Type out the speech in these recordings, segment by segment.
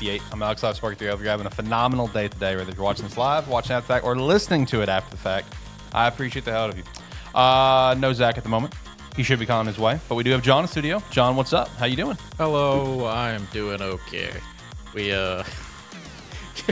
Aesthetic, episode 158. I'm Alex Live Spark 3. Hope you're having a phenomenal day today, whether you're watching this live, watching after the fact, or listening to it after the fact. I appreciate the hell out of you. Uh, no Zach at the moment. He should be calling his way, but we do have John in the studio. John, what's up? How you doing? Hello, I'm doing okay. We uh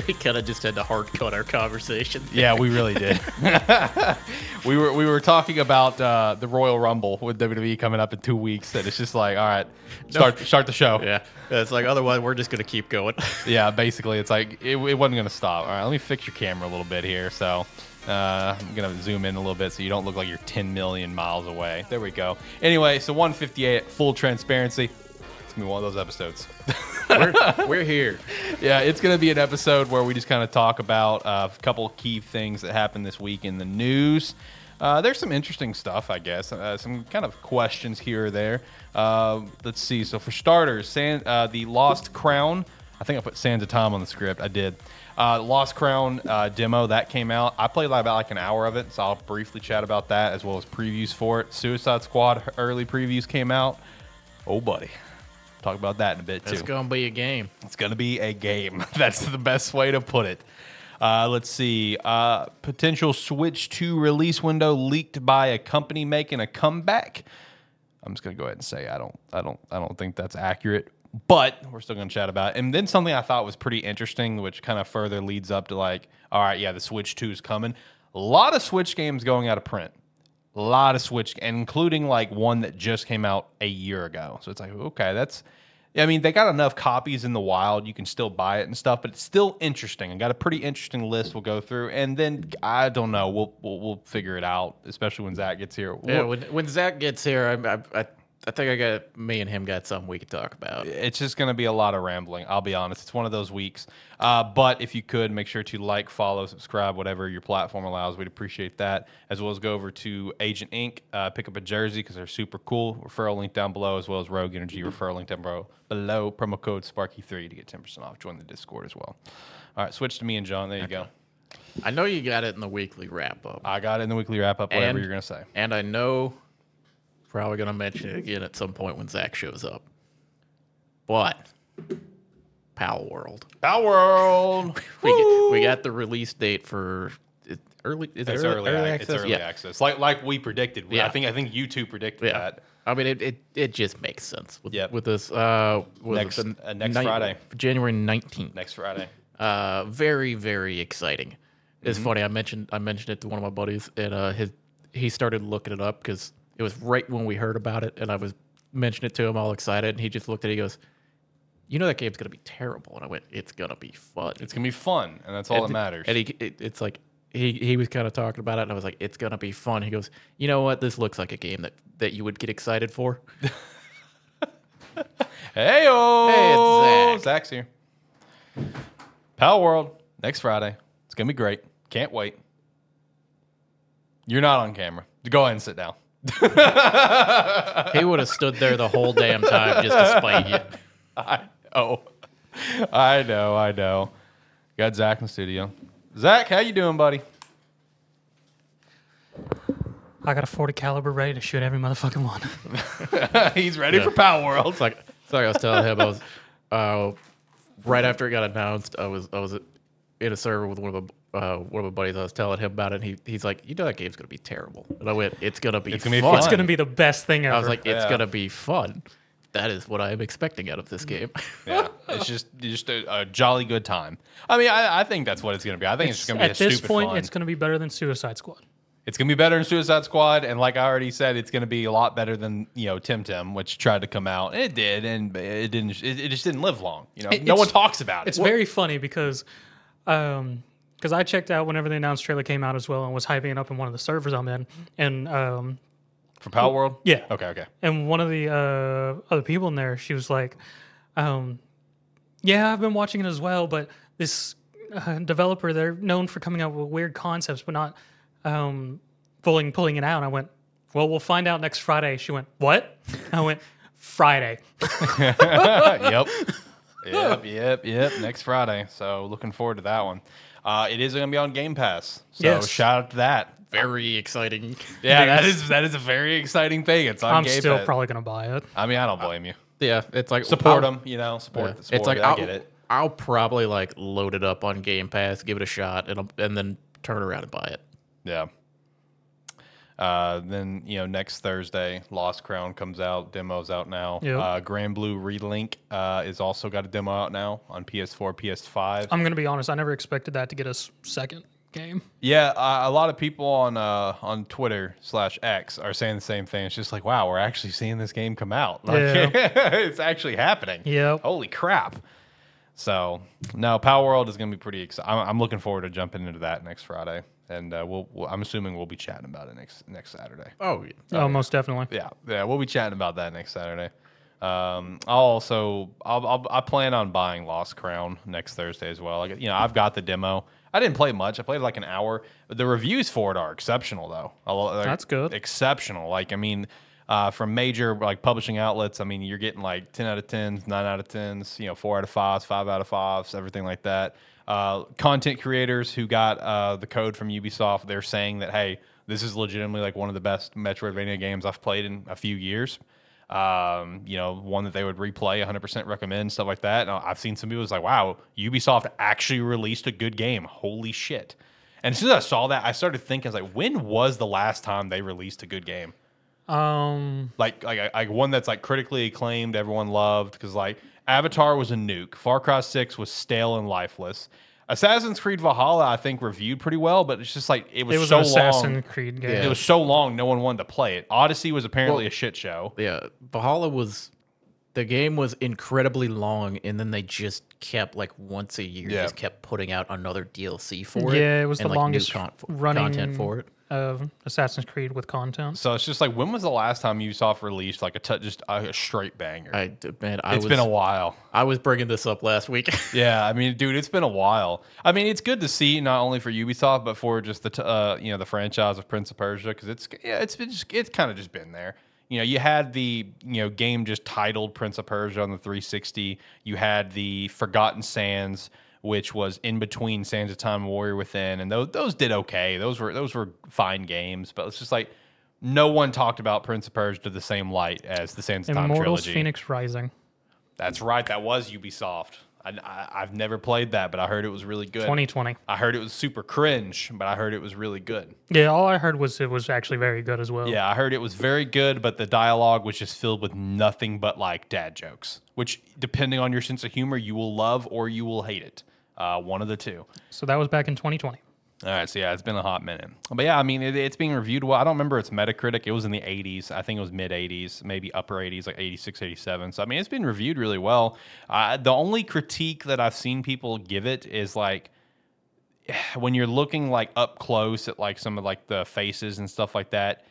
we kind of just had to hard cut our conversation. Yeah, we really did. we were we were talking about uh, the Royal Rumble with WWE coming up in two weeks, and it's just like, all right, start start the show. Yeah, it's like otherwise we're just gonna keep going. Yeah, basically, it's like it, it wasn't gonna stop. All right, let me fix your camera a little bit here. So uh, I'm gonna zoom in a little bit so you don't look like you're 10 million miles away. There we go. Anyway, so 158, full transparency. Be one of those episodes. we're, we're here. yeah, it's going to be an episode where we just kind of talk about uh, a couple key things that happened this week in the news. Uh, there's some interesting stuff, I guess. Uh, some kind of questions here or there. Uh, let's see. So for starters, San, uh, the Lost Crown. I think I put Sands of Time on the script. I did. Uh, Lost Crown uh, demo that came out. I played about like an hour of it, so I'll briefly chat about that as well as previews for it. Suicide Squad early previews came out. Oh, buddy. Talk about that in a bit too. It's gonna be a game. It's going to be a game. That's the best way to put it. Uh, let's see. Uh, potential Switch 2 release window leaked by a company making a comeback. I'm just going to go ahead and say I don't, I don't, I don't think that's accurate. But we're still going to chat about it. And then something I thought was pretty interesting, which kind of further leads up to like, all right, yeah, the Switch 2 is coming. A lot of Switch games going out of print. A lot of Switch, including like one that just came out a year ago. So it's like, okay, that's I mean, they got enough copies in the wild. You can still buy it and stuff, but it's still interesting. I got a pretty interesting list we'll go through, and then I don't know. We'll we'll, we'll figure it out, especially when Zach gets here. Yeah, We'll- when, when Zach gets here, I, I, I, I think I got me and him got something we could talk about. it's just going to be a lot of rambling. I'll be honest. It's one of those weeks. Uh, but if you could, make sure to like, follow, subscribe, whatever your platform allows. We'd appreciate that. As well as go over to Agent Ink, uh, pick up a jersey because they're super cool. Referral link down below, as well as Rogue Energy referral link down below. below promo code SparkE3 to get 10% off. Join the Discord as well. All right, switch to me and John. There you go. I know you got it in the weekly wrap up, I got it in the weekly wrap up, whatever And- you're going to say. and I know probably gonna mention it again at some point when Zach shows up. But Palworld, Power World. we get, we got the release date for it- early. Is It's early, early, early access? It's early yeah. access. Like like we predicted. Yeah. I think I think you two predicted Yeah. that. I mean, it, it, it just makes sense with, Yep. with this. Uh, it Next- uh, next night- Friday. January 19th. Next Friday. Uh, very, very exciting. It's Mm-hmm. funny. I mentioned I mentioned it to one of my buddies, and uh, his he started looking it up because it was right when we heard about it, and I was mentioning it to him, all excited, and he just looked at it. He goes, "You know that game's gonna be terrible," and I went, "It's gonna be fun." It's gonna be fun, and that's all that matters. And he, it, it's like he he was kind of talking about it, and I was like, "It's gonna be fun." He goes, "You know what? This looks like a game that that you would get excited for." Hey, Hey, it's Zach. Zach's here. Power World next Friday. It's gonna be great. Can't wait. You're not on camera. Go ahead and sit down. he would have stood there the whole damn time just to spite you. I know. I know. I know. Got Zach in the studio. Zach, how you doing, buddy? I got a 40 caliber ready to shoot every motherfucking one. He's ready for Power World. It's like it's like I was telling him I was uh, right after it got announced. I was I was in a server with one of the uh, one of my buddies. I was telling him about it. And he he's like, you know that game's gonna be terrible. And I went, it's gonna be It's gonna be fun. fun. It's going to be the best thing ever. I was like, it's Yeah. gonna be fun. That is what I am expecting out of this game. Yeah, it's just just a, a jolly good time. I mean, I, I think that's what it's gonna be. I think it's, just gonna be at a this stupid point, fun. it's going to be better than Suicide Squad. It's gonna be better than Suicide Squad, and like I already said, it's gonna be a lot better than you know Temtem, which tried to come out, and it did, and it didn't. It, it just didn't live long. You know, It- no one talks about it. It's very funny because, um, because I checked out whenever the announced trailer came out as well and was hyping it up in one of the servers I'm in, and um, for Power World. yeah, Okay. Okay. and one of the uh, other people in there, she was like, um, "Yeah, I've been watching it as well, but this uh, developer, they're known for coming up with weird concepts, but not um, pulling pulling it out." And I went, "Well, we'll find out next Friday." She went, "What?" I went, "Friday." yep. Yep. Yep. Yep. Next Friday. So looking forward to that one. Uh, it is gonna be on Game Pass. So Yes. shout out to that. Very exciting. Yeah, that is that is a very exciting thing. It's on I'm Game still Pass. probably gonna buy it. I mean, I don't blame you. Yeah, it's like Support I'll- them, you know, support yeah. the sport. It's like I I'll, get it. I'll probably like load it up on Game Pass, give it a shot, and and then turn around and buy it. Yeah. Uh, then you know next Thursday, Lost Crown comes out. Demo's out now. Yep. Uh, Granblue Relink uh, is also got a demo out now on PS4, PS5. I'm gonna be honest. I never expected that to get a second game. Yeah, uh, a lot of people on uh, on Twitter slash X are saying the same thing. It's just like, wow, we're actually seeing this game come out. Like, it's actually happening. Yep. Holy crap! So no, Power World is going to be pretty exciting. I'm, I'm looking forward to jumping into that next Friday, and uh, we'll, we'll. I'm assuming we'll be chatting about it next next Saturday. Oh, yeah. Oh, most definitely. Yeah, yeah, we'll be chatting about that next Saturday. Um, I'll also I'll, I'll I plan on buying Lost Crown next Thursday as well. Like, you know, I've got the demo. I didn't play much. I played like an hour. The reviews for it are exceptional though. I lo- That's good. Exceptional. Like I mean, uh, from major like publishing outlets, I mean, you're getting like ten out of tens, nine out of tens, you know, four out of fives, five out of fives, everything like that. Uh, content creators who got uh, the code from Ubisoft, they're saying that hey, this is legitimately like one of the best Metroidvania games I've played in a few years. Um, you know, one that they would replay, 100% recommend, stuff like that. And I've seen some people was like, wow, Ubisoft actually released a good game. Holy shit. And as soon as I saw that, I started thinking, I was like, when was the last time they released a good game? Um, Like, like, like one that's like critically acclaimed, everyone loved. Because like Avatar was a nuke, Far Cry 6 was stale and lifeless. Assassin's Creed Valhalla, I think, reviewed pretty well, but it's just like it was, it was so an Assassin's long. Creed game. Yeah. It was so long, no one wanted to play it. Odyssey was apparently Well- a shit show. yeah. Valhalla was the game was incredibly long, and then they just kept like once a year, Yeah. just kept putting out another DLC for it. Yeah, it was and, the like, longest con- running content for it. Of Assassin's Creed with content. So it's just like, when was the last time Ubisoft released like a t- just a, a straight banger? I man, I It's was been a while. I was bringing this up last week. Yeah, I mean, dude, it's been a while. I mean, it's good to see not only for Ubisoft but for just the t- uh, you know the franchise of Prince of Persia because it's yeah, it's been just, it's kind of just been there. You know, you had the you know game just titled Prince of Persia on the 360. You had the Forgotten Sands, which was in between Sands of Time and Warrior Within, and those those did okay. Those were those were fine games, but it's just like no one talked about Prince of Persia to the same light as the Sands of Time Immortals trilogy. Fenyx Rising. That's right. That was Ubisoft. I, I, I've never played that, but I heard it was really good. 2020. I heard it was super cringe, but I heard it was really good. Yeah, all I heard was it was actually very good as well. Yeah, I heard it was very good, but the dialogue was just filled with nothing but like dad jokes, which, depending on your sense of humor, you will love or you will hate it. Uh, one of the two. So that was back in 2020. All right, so yeah, it's been a hot minute, but yeah, I mean, it, it's being reviewed well. I don't remember its Metacritic; it was in the 80s. I think it was mid 80s, maybe upper 80s, like 86, 87. So I mean, it's been reviewed really well. Uh, the only critique that I've seen people give it is like when you're looking like up close at like some of like the faces and stuff like that,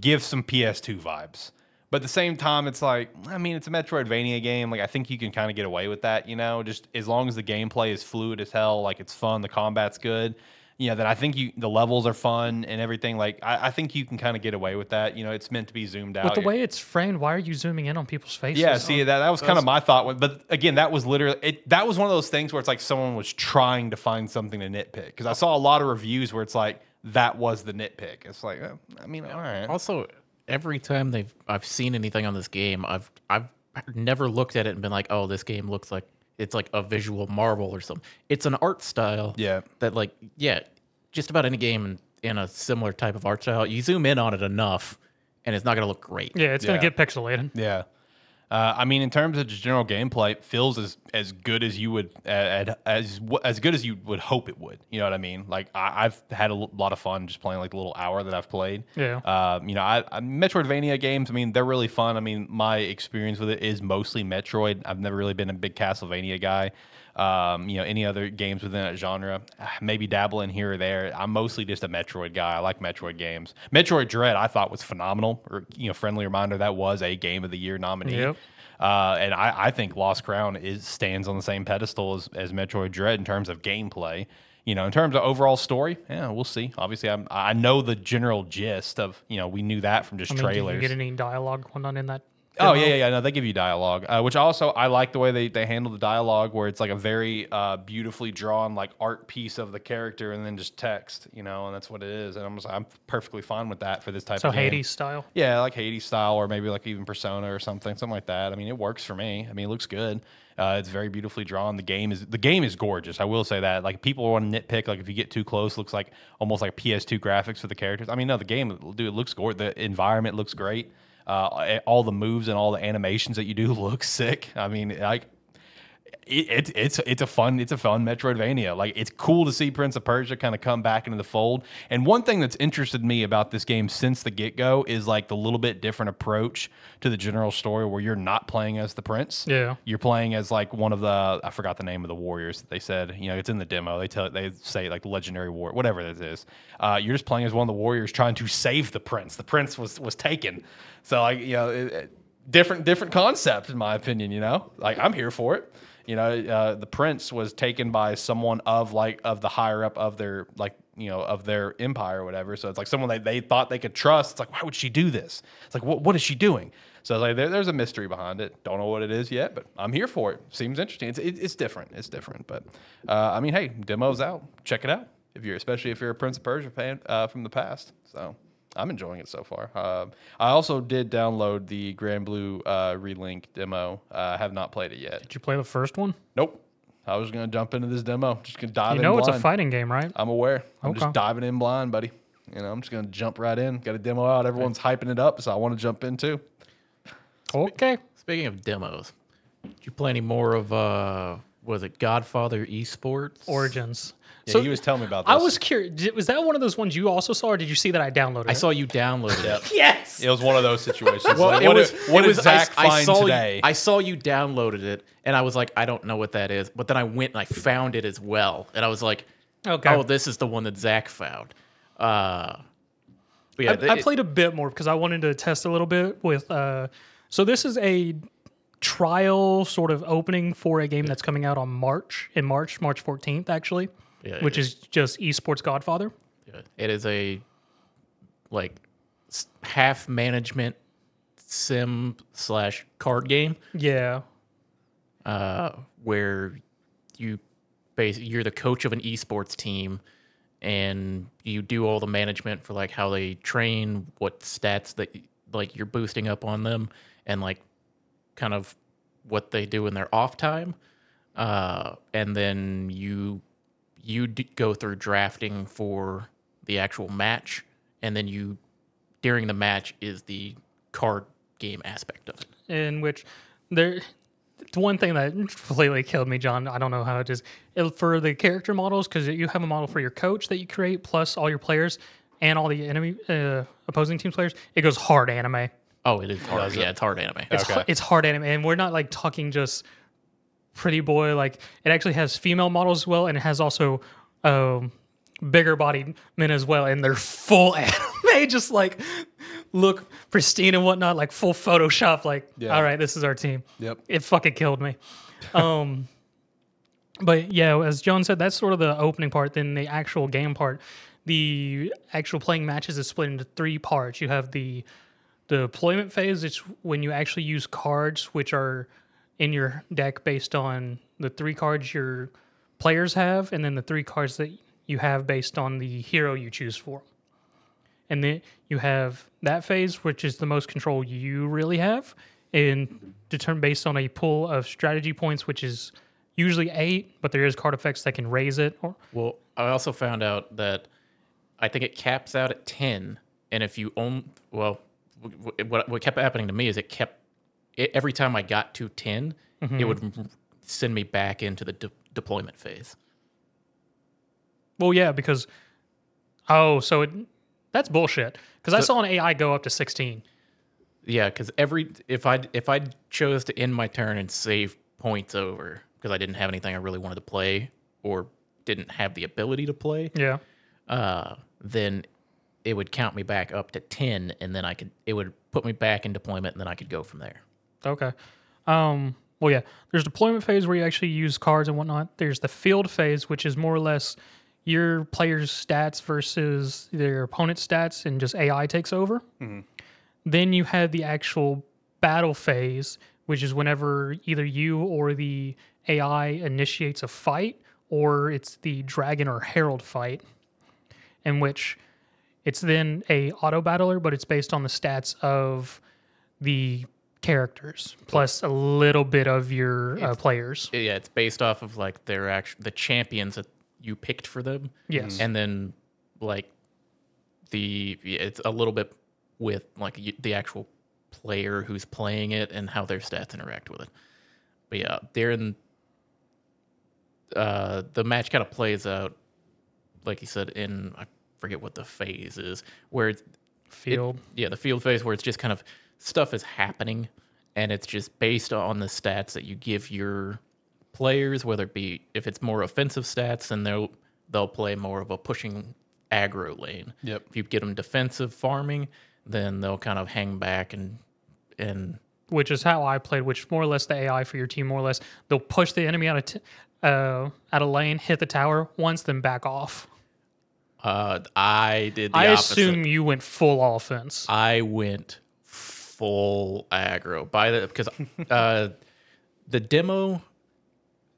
give some PS2 vibes. But at the same time, it's like, I mean, it's a Metroidvania game. Like, I think you can kind of get away with that, you know, just as long as the gameplay is fluid as hell, like it's fun, the combat's good, you know, then I think you the levels are fun and everything. Like, I, I think you can kind of get away with that. You know, it's meant to be zoomed out. With the way it's framed, why are you zooming in on people's faces? yeah, see that that was kind of my thought. But again, that was literally it. That was one of those things where it's like someone was trying to find something to nitpick because I saw a lot of reviews where it's like that was the nitpick. It's like, I mean, all right. Also, every time they've I've seen anything on this game, I've I've never looked at it and been like, oh, this game looks like it's like a visual marvel or something. It's an art style. Yeah. That like yeah, just about any game in, in a similar type of art style, you zoom in on it enough, and it's not gonna look great. Yeah, it's Yeah. gonna get pixelated. Yeah. Uh, I mean, in terms of just general gameplay, it feels as as good as you would as as as good as you would hope it would. You know what I mean? Like I, I've had a l- lot of fun just playing like the little hour that I've played. Yeah. Um, you know, I, I Metroidvania games. I mean, they're really fun. I mean, my experience with it is mostly Metroid. I've never really been a big Castlevania guy. Um, you know, any other games within that genre, ah, maybe dabble in here or there. I'm mostly just a Metroid guy. I like Metroid games. Metroid Dread, I thought was phenomenal. Or you know, friendly reminder that was a Game of the Year nominee. Yep. Uh, and I, I think Lost Crown is stands on the same pedestal as, as Metroid Dread in terms of gameplay. You know, in terms of overall story, yeah, we'll see. Obviously, I'm, I know the general gist of you know we knew that from just I mean, did trailers. you get any dialogue going on in that? Oh yeah, yeah, yeah. No, they give you dialogue, uh, which also I like the way they, they handle the dialogue, where it's like a very uh, beautifully drawn like art piece of the character, and then just text, you know, and that's what it is. And I'm just, I'm perfectly fine with that for this type So of game. Hades style. Yeah, like Hades style, or maybe like even Persona or something, something like that. I mean, it works for me. I mean, it looks good. Uh, it's very beautifully drawn. The game is the game is gorgeous. I will say that. Like people want to nitpick, like if you get too close, looks like almost like PS2 graphics for the characters. I mean, no, the game, dude, it looks gorgeous. The environment looks great. Uh, all the moves and all the animations that you do look sick. I mean, like it, it, it's it's a fun it's a fun Metroidvania. Like it's cool to see Prince of Persia kind of come back into the fold. And one thing that's interested me about this game since the get go is like the little bit different approach to the general story, where you're not playing as the prince. Yeah. you're playing as like one of the I forgot the name of the warriors. That they said you know it's in the demo. They tell they say like legendary war whatever it is. Uh, you're just playing as one of the warriors trying to save the prince. The prince was was taken. So like you know. It, different different concept in my opinion you know like i'm here for it you know uh, the prince was taken by someone of like of the higher up of their like you know of their empire or whatever. So it's like someone that they thought they could trust. It's like why would she do this? It's like what, what is she doing? So like there, there's a mystery behind it. Don't know what it is yet but i'm here for it. Seems interesting. It's, it, it's different. It's different. But uh, i mean hey demo's out. Check it out if you're especially if you're a prince of persia fan uh, from the past. So I'm enjoying it so far. Uh, I also did download the Granblue uh, Relink demo. I uh, have not played it yet. Did you play the first one? Nope. I was going to jump into this demo. Just going to dive You in know it's a fighting game, right? I'm aware. I'm Okay. just diving in blind, buddy. You know, I'm just going to jump right in. Got a demo out. Everyone's hyping it up, so I want to jump in too. Okay. Speaking of demos, did you play any more of uh was it Godfather Esports? Origins. Yeah, so he was telling me about this. I was curious. did- Was that one of those ones you also saw, or did you see that I downloaded? It? I it? saw you downloaded it. Yes. It was one of those situations. Well, like, it what was. did, what it did was, I- Zach I, find saw today? You, I saw you downloaded it, and I was like, I don't know what that is. But then I went and I found it as well, and I was like, Okay. Oh, this is the one that Zach found. Uh, but yeah, I, I played a bit more because I wanted to test a little bit with. Uh, so this is a trial sort of opening for a game that's coming out on March in March, March fourteenth, actually, Yeah, which is just esports Godfather. Yeah. It is a like half management sim slash card game Yeah. uh, where you basically you're the coach of an esports team and you do all the management for like how they train, what stats that like you're boosting up on them, and like kind of what they do in their off time. Uh, and then you you d- go through drafting for the actual match, and then you during the match is the card game aspect of it. in which there the one thing that completely killed me john i don't know how it is it, for the character models because you have a model for your coach that you create plus all your players and all the enemy uh, opposing team players it goes hard anime Oh, it is hard. Does it? Yeah, it's hard anime. it's, Okay. hu- it's hard anime and we're not like talking just pretty boy like it actually has female models as well and it has also um bigger bodied men as well and they're full anime just like look pristine and whatnot like full photoshop like Yeah. all right this is our team Yep. it fucking killed me. Um, but yeah, as John said, that's sort of the opening part. Then the actual game part, the actual playing matches is split into three parts. You have the the deployment phase. It's when you actually use cards, which are in your deck based on the three cards your players have, and then the three cards that you have based on the hero you choose for. And then you have that phase, which is the most control you really have, and determined based on a pool of strategy points, which is usually eight, but there is card effects that can raise it. Or Well, I also found out that I think it caps out at 10. And if you own, well, what, what kept happening to me is it kept, it, every time I got to 10, it would send me back into the de- deployment phase. well, yeah, because oh, so it that's bullshit. Because I saw an AI go up to sixteen. Yeah, because every, if I, if I chose to end my turn and save points over because I didn't have anything I really wanted to play or didn't have the ability to play, Yeah. uh, then it would count me back up to 10 and then I could it would put me back in deployment and then I could go from there. Okay. Um, well, yeah. There's deployment phase where you actually use cards and whatnot. There's the field phase, which is more or less your player's stats versus their opponent's stats, and just AI takes over. Then you have the actual battle phase, which is whenever either you or the AI initiates a fight, or it's the dragon or herald fight, in which it's then a auto battler, but it's based on the stats of the characters plus a little bit of your uh, players. Yeah, it's based off of like their actual the champions that you picked for them. Yes. and then like the it's a little bit with like the actual player who's playing it and how their stats interact with it. But yeah, they're in. Uh, the match kind of plays out, like you said, in I forget what the phase is, where it's it- Field. yeah, the field phase where it's just kind of stuff is happening, and it's just based on the stats that you give your players, whether it be if it's more offensive stats, then they'll they'll play more of a pushing aggro lane. Yep. If you get them defensive farming, then they'll kind of hang back and and which is how I played, which more or less the AI for your team, more or less, they'll push the enemy out of t- uh, out of lane, hit the tower once, then back off. uh, I did. The I opposite. assume you went full offense. I went full aggro by the because uh, the demo.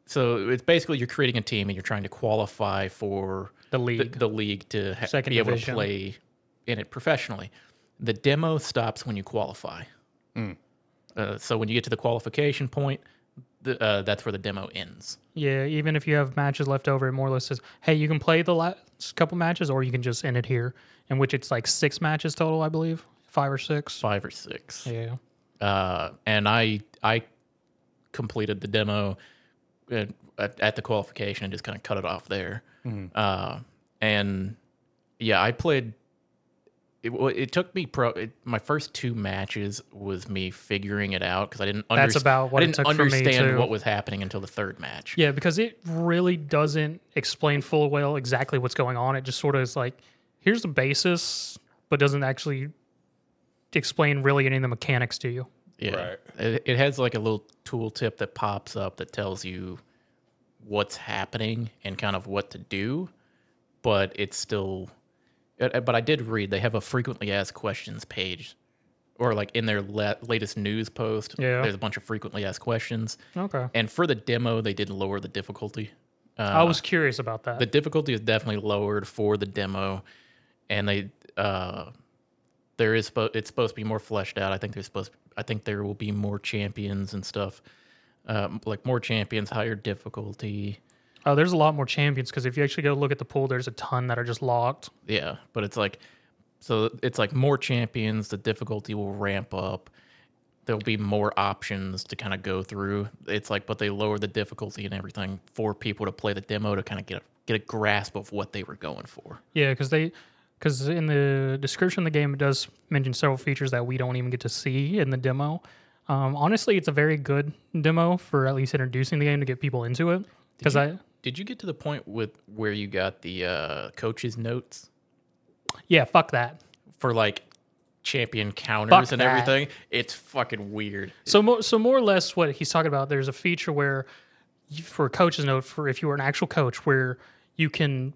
So it's basically you're creating a team and you're trying to qualify for The the, league. the league to ha- Second be able division. to play in it professionally. The demo stops when you qualify. Uh, so when you get to the qualification point, the, uh, that's where the demo ends. yeah, even if you have matches left over, it more or less says, hey, you can play the last couple matches, or you can just end it here. In which it's like six matches total, I believe, five or six. Five or six. Yeah. uh, and I I completed the demo at, at, at the qualification and just kind of cut it off there. Uh, and yeah, I played. It, wa- it took me pro. It, my first two matches was me figuring it out because I didn't. That's underst- about what I it didn't took for me, understand too. what was happening until the third match. Yeah, because it really doesn't explain full well exactly what's going on. It just sort of is like, here's the basis, but doesn't actually explain really any of the mechanics to you. Yeah. Right. It, it has like a little tooltip that pops up that tells you what's happening and kind of what to do, but it's still. uh, uh, But I did read they have a frequently asked questions page, or like in their la- latest news post. Yeah. There's a bunch of frequently asked questions, Okay. and for the demo they did lower the difficulty. Uh, I was curious about that. the difficulty is definitely lowered for the demo, and they uh, there is spo- it's supposed to be more fleshed out. I think there's supposed I think there will be more champions and stuff, um, like more champions, higher difficulty. oh, there's a lot more champions because if you actually go look at the pool, there's a ton that are just locked. Yeah, but it's like so it's like more champions. The difficulty will ramp up. There'll be more options to kind of go through. It's like, but they lower the difficulty and everything for people to play the demo to kind of get a, get a grasp of what they were going for. Yeah, because they, because in the description of the game, it does mention several features that we don't even get to see in the demo. Um, honestly, it's a very good demo for at least introducing the game to get people into it. Because I, Did you get to the point with where you got the uh, coach's notes yeah, fuck that. for like champion counters Fuck and that. everything? It's fucking weird. So more, so more or less, what he's talking about, there's a feature where, you, for a coach's note, for if you were an actual coach, where you can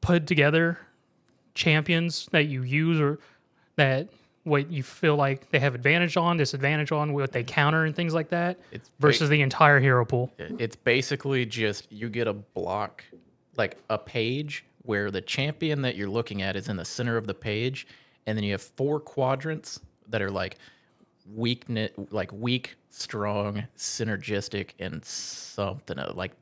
put together champions that you use or that what you feel like they have advantage on, disadvantage on, what they counter and things like that, It's ba- versus the entire hero pool. It's basically just you get a block, like a page where the champion that you're looking at is in the center of the page, and then you have four quadrants that are like weakness, like weak, strong, synergistic, and something uh, like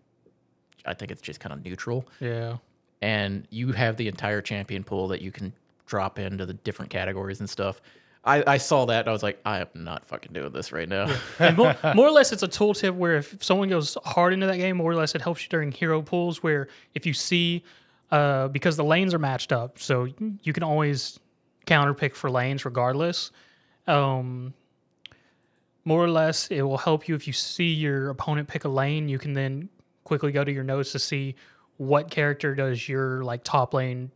I think it's just kind of neutral. Yeah. And you have the entire champion pool that you can drop into the different categories and stuff. I, I saw that and I was like, I am not fucking doing this right now. And more, more or less, it's a tooltip where if someone goes hard into that game, more or less, it helps you during hero pools. Where if you see, uh, because the lanes are matched up, so you can always counter pick for lanes regardless. Um, more or less, it will help you if you see your opponent pick a lane. You can then quickly go to your notes to see what character does your like top lane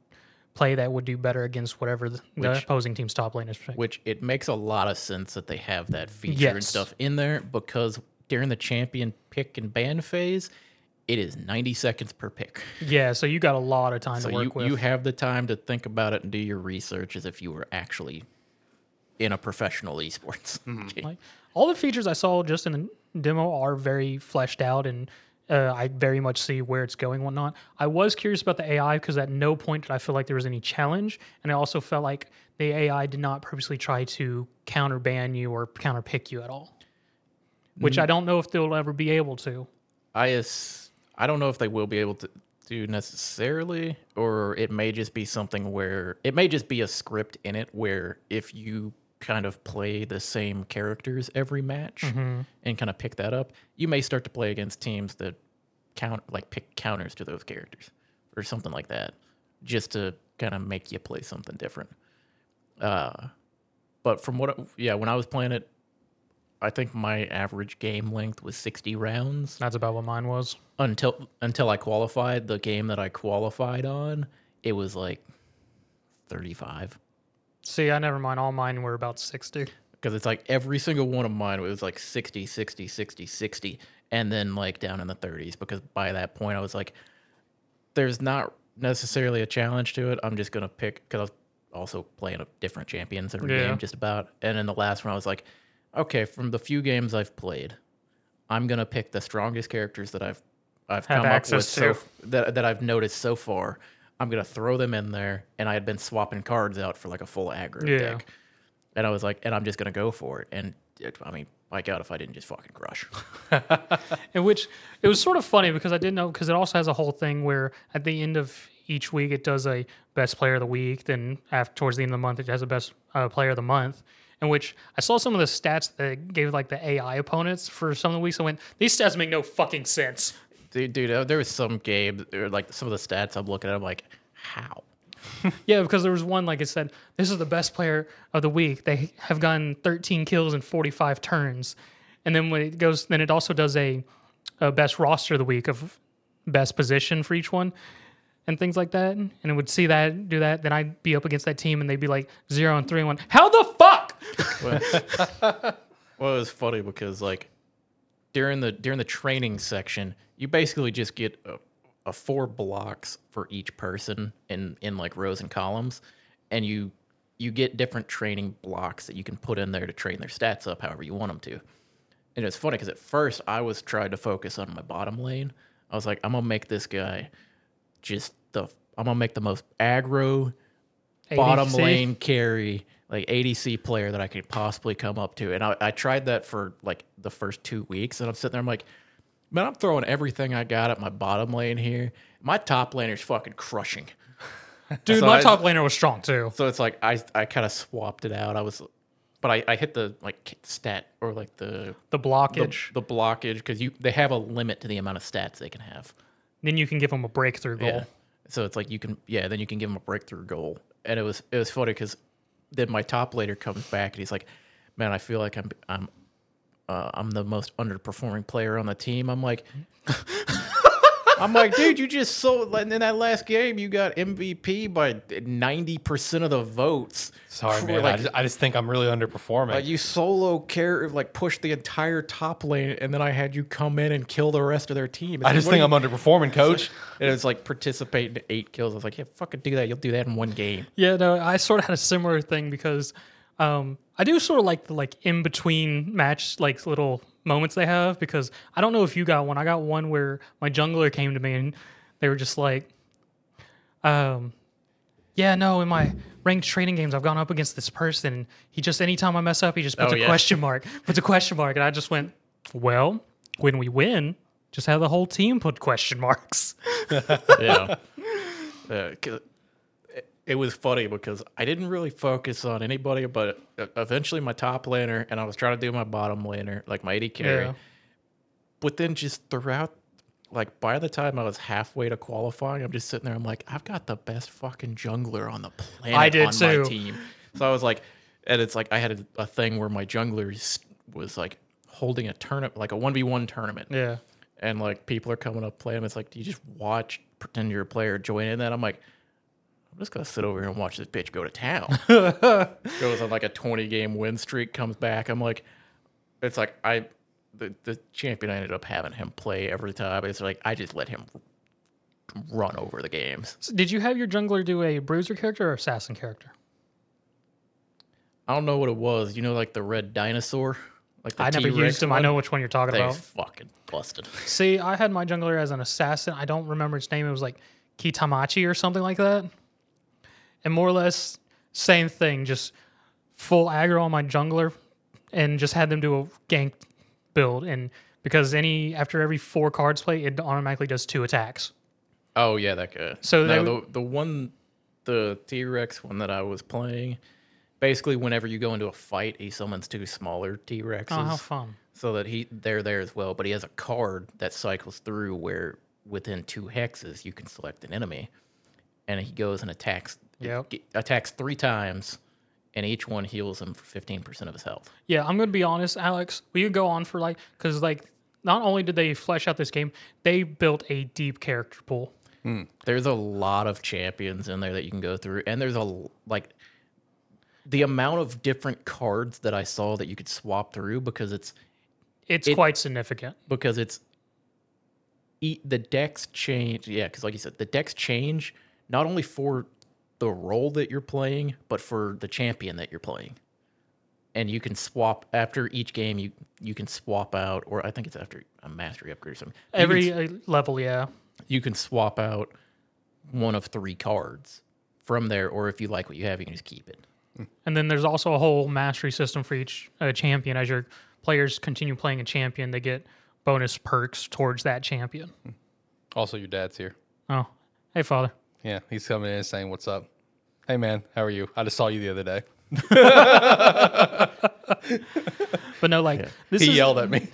play that would do better against whatever the, the Which- opposing team's top lane is. playing. Which it makes a lot of sense that they have that feature and Yes. stuff in there because during the champion pick and ban phase, it is 90 seconds per pick. Yeah, so you got a lot of time So to work you, with. you have the time to think about it and do your research as if you were actually in a professional esports Mm-hmm. game. Like all the features I saw just in the demo are very fleshed out, and uh, I very much see where it's going, whatnot. I was curious about the AI because at no point did I feel like there was any challenge, and I also felt like the AI did not purposely try to counter ban you or counter pick you at all, which I don't know if they'll ever be able to. I is I don't know if they will be able to do necessarily, or it may just be something where it may just be a script in it where if you kind of play the same characters every match and kind of pick that up, you may start to play against teams that count like pick counters to those characters or something like that, just to kind of make you play something different. Uh, but from what I- yeah, when I was playing it, I think my average game length was 60 rounds That's about what mine was. until until I qualified. The game that I qualified on, it was like 35 See, I never mind. All mine were about sixty. because it's like every single one of mine was like 60 60 60 60 and then like down in the 30s because by that point I was like there's not necessarily a challenge to it. I'm just going to pick cuz I was also playing a different champions every Yeah. game just about. And in the last one I was like okay, from the few games I've played, I'm going to pick the strongest characters that I've I've Have come up with so that that I've noticed so far. I'm going to throw them in there and I had been swapping cards out for like a full aggro Yeah. deck. And I was like, and I'm just gonna go for it. And it, I mean, my God, if I didn't just fucking crush. In which it was sort of funny because I didn't know because it also has a whole thing where at the end of each week it does a best player of the week. Then after towards the end of the month it has a best uh, player of the month. In which I saw some of the stats that gave like the AI opponents for some of the weeks. I went, these stats make no fucking sense. Dude, dude, uh, there was some game or like some of the stats I'm looking at. I'm like, how? Yeah, because there was one like I said, this is the best player of the week. They have gotten 13 kills in 45 turns, and then when it goes, then it also does a, a best roster of the week of best position for each one, and things like that. And it would see that do that, then I'd be up against that team, and they'd be like zero and three and one. How the fuck? Well, well, it was funny because like during the during the training section, you basically just get a, a four blocks for each person in in like rows and columns, and you you get different training blocks that you can put in there to train their stats up however you want them to. And it's funny because at first I was trying to focus on my bottom lane. I was like, I'm gonna make this guy just the I'm gonna make the most aggro bottom lane carry, like ADC player that I could possibly come up to. And I, I tried that for like the first two weeks, and I'm sitting there, I'm like, man, I'm throwing everything I got at my bottom lane here. My top laner's fucking crushing. Dude, So my I- top laner was strong too. So it's like I I kind of swapped it out. I was, but I, I hit the like stat or like the The the, blockage. the blockage because you they have a limit to the amount of stats they can have. then you can give them a breakthrough goal. Yeah. So it's like you can yeah, then you can give him a breakthrough goal. And it was it was funny because then my top later comes back and he's like, Man, I feel like I'm I'm uh, I'm the most underperforming player on the team. I'm like I'm like, dude, you just sold And in that last game you got MVP by ninety percent of the votes. Sorry, For, man. I, just, I just think I'm really underperforming. like you solo care like push the entire top lane and then I had you come in and kill the rest of their team. It's I like, just think are I'm underperforming, coach. and it was like participate in eight kills. I was like, yeah, fucking do that. You'll do that in one game. Yeah, no, I sort of had a similar thing because um, I do sort of like the like in between match like little moments they have because I don't know if you got one. I got one where my jungler came to me and they were just like, um, yeah, no, in my ranked training games, I've gone up against this person. And he just anytime I mess up, he just puts Oh, a yeah. question mark, puts a question mark, and I just went, well, when we win, just have the whole team put question marks. yeah. Uh, 'cause it, was funny because I didn't really focus on anybody, but eventually my top laner, and I was trying to do my bottom laner, like my AD carry. Yeah. But then just throughout, like by the time I was halfway to qualifying, I'm just sitting there. I'm like, I've got the best fucking jungler on the planet I did on too. my team. So I was like, and it's like I had a, a thing where my jungler was like holding a tournament, like a one v one tournament Yeah. and like people are coming up playing. It's like, do you just watch, pretend you're a player, join in that? I'm like, I'm just gonna sit over here and watch this bitch go to town. Goes on like a 20 game win streak, comes back. I'm like, it's like I, the the champion. I ended up having him play every time. It's like I just let him run over the games. So did you have your jungler do a bruiser character or assassin character? I don't know what it was. You know, like the red dinosaur. Like the I never T-Rex used them. I know which one you're talking They about. fucking busted. See, I had my jungler as an assassin. I don't remember its name. It was like Kitamachi or something like that. And more or less, same thing. Just full aggro on my jungler, and just had them do a gank build. And because any after every four cards play, it automatically does two attacks. Oh yeah, that guy. So no, the the one, the T Rex one that I was playing, basically whenever you go into a fight, he summons two smaller T Rexes. Oh, how fun! so that he they're there as well. But he has a card that cycles through where within two hexes you can select an enemy, and he goes and attacks. Yep. g- attacks three times, and each one heals him for fifteen percent of his health. Yeah, I'm gonna be honest, Alex. We could go on for like because like not only did they flesh out this game, they built a deep character pool. Hmm. There's a lot of champions in there that you can go through, and there's a like the amount of different cards that I saw that you could swap through because it's It's It- quite significant. because it's e- the decks change. Yeah, because like you said, the decks change not only for the role that you're playing, but for the champion that you're playing. And you can swap after each game. You you can swap out, or I think it's after a mastery upgrade or something. You can Every uh, level, yeah. you can swap out one of three cards from there, or if you like what you have, you can just keep it. And then there's also a whole mastery system for each uh, champion. As your players continue playing a champion, they get bonus perks towards that champion. Also, your dad's here. Oh, hey, father. Yeah, he's coming in and saying, "What's up?" Hey, man, how are you? I just saw you the other day. But no, like this he is yelled at me.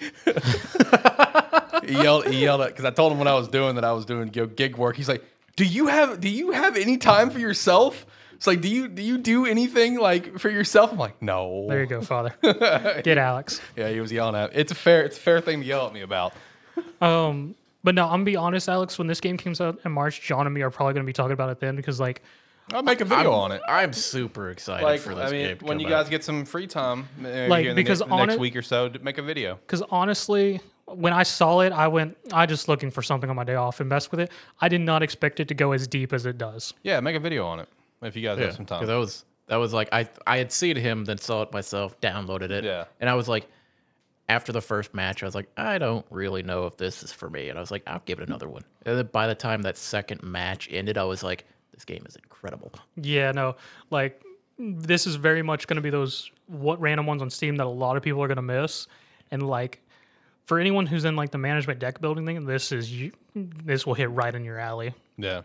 he yelled. He yelled at because I told him what I was doing that I was doing gi- gig work. He's like, "Do you have Do you have any time for yourself?" It's like, "Do you Do you do anything like for yourself?" I'm like, "No." there you go, father. get Alex. Yeah, he was yelling at. Me. It's a fair. It's a fair thing to yell at me about. Um, but no, I'm gonna be honest, Alex. When this game comes out in March, John and me are probably gonna be talking about it then because like I'll make a video on it. I'm super excited Like, for this I mean, game. to when come you out. guys get some free time, uh, Like, here in the because ne- on next it- week or so, to make a video. Because honestly, when I saw it, I went, I just looking for something on my day off and mess with it. I did not expect it to go as deep as it does. Yeah, make a video on it if you guys yeah, have some time. because that was that was like I I had seen him, then saw it myself, downloaded it, Yeah. and I was like, after the first match, I was like, I don't really know if this is for me, and I was like, I'll give it another one. And then by the time that second match ended, I was like, this game is incredible. Yeah, no, like this is very much going to be those what random ones on Steam that a lot of people are going to miss, and like for anyone who's in like the management deck building thing, this is you, this will hit right in your alley. yeah.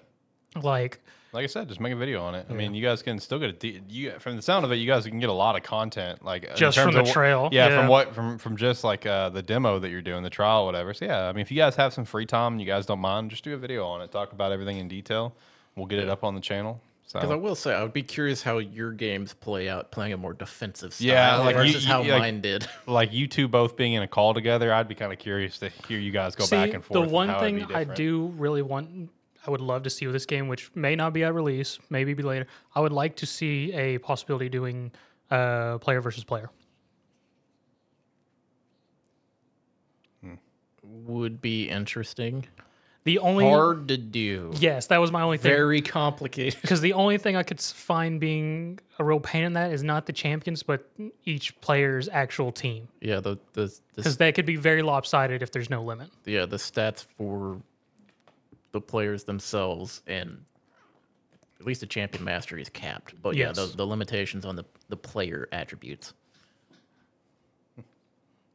Like Like I said, just make a video on it. I mean, you guys can still get a de- you from the sound of it. You guys can get a lot of content, like Just from the of wh- trail, Yeah, yeah. from what from from just like uh, the demo that you're doing, the trial, whatever. So yeah, I mean, if you guys have some free time, and you guys don't mind, just do a video on it. Talk about everything in detail. We'll get it up on the channel. Because I will say, I would be curious how your games play out, playing a more defensive style Yeah, like you- versus you- how like- mine did. like you two both being in a call together, I'd be kind of curious to hear you guys go see, back and forth. the one thing I do really want, I would love to see with this game, which may not be at release, maybe be later. I would like to see a possibility doing uh, player versus player. Would be interesting. The only Hard to do. yes, that was my only thing. Very complicated. Because the only thing I could find being a real pain in that is not the champions, but each player's actual team. Yeah, the the, the Because that could be very lopsided if there's no limit. yeah the stats for the players themselves and at least the champion mastery is capped. But yeah, the, the limitations on the the player attributes.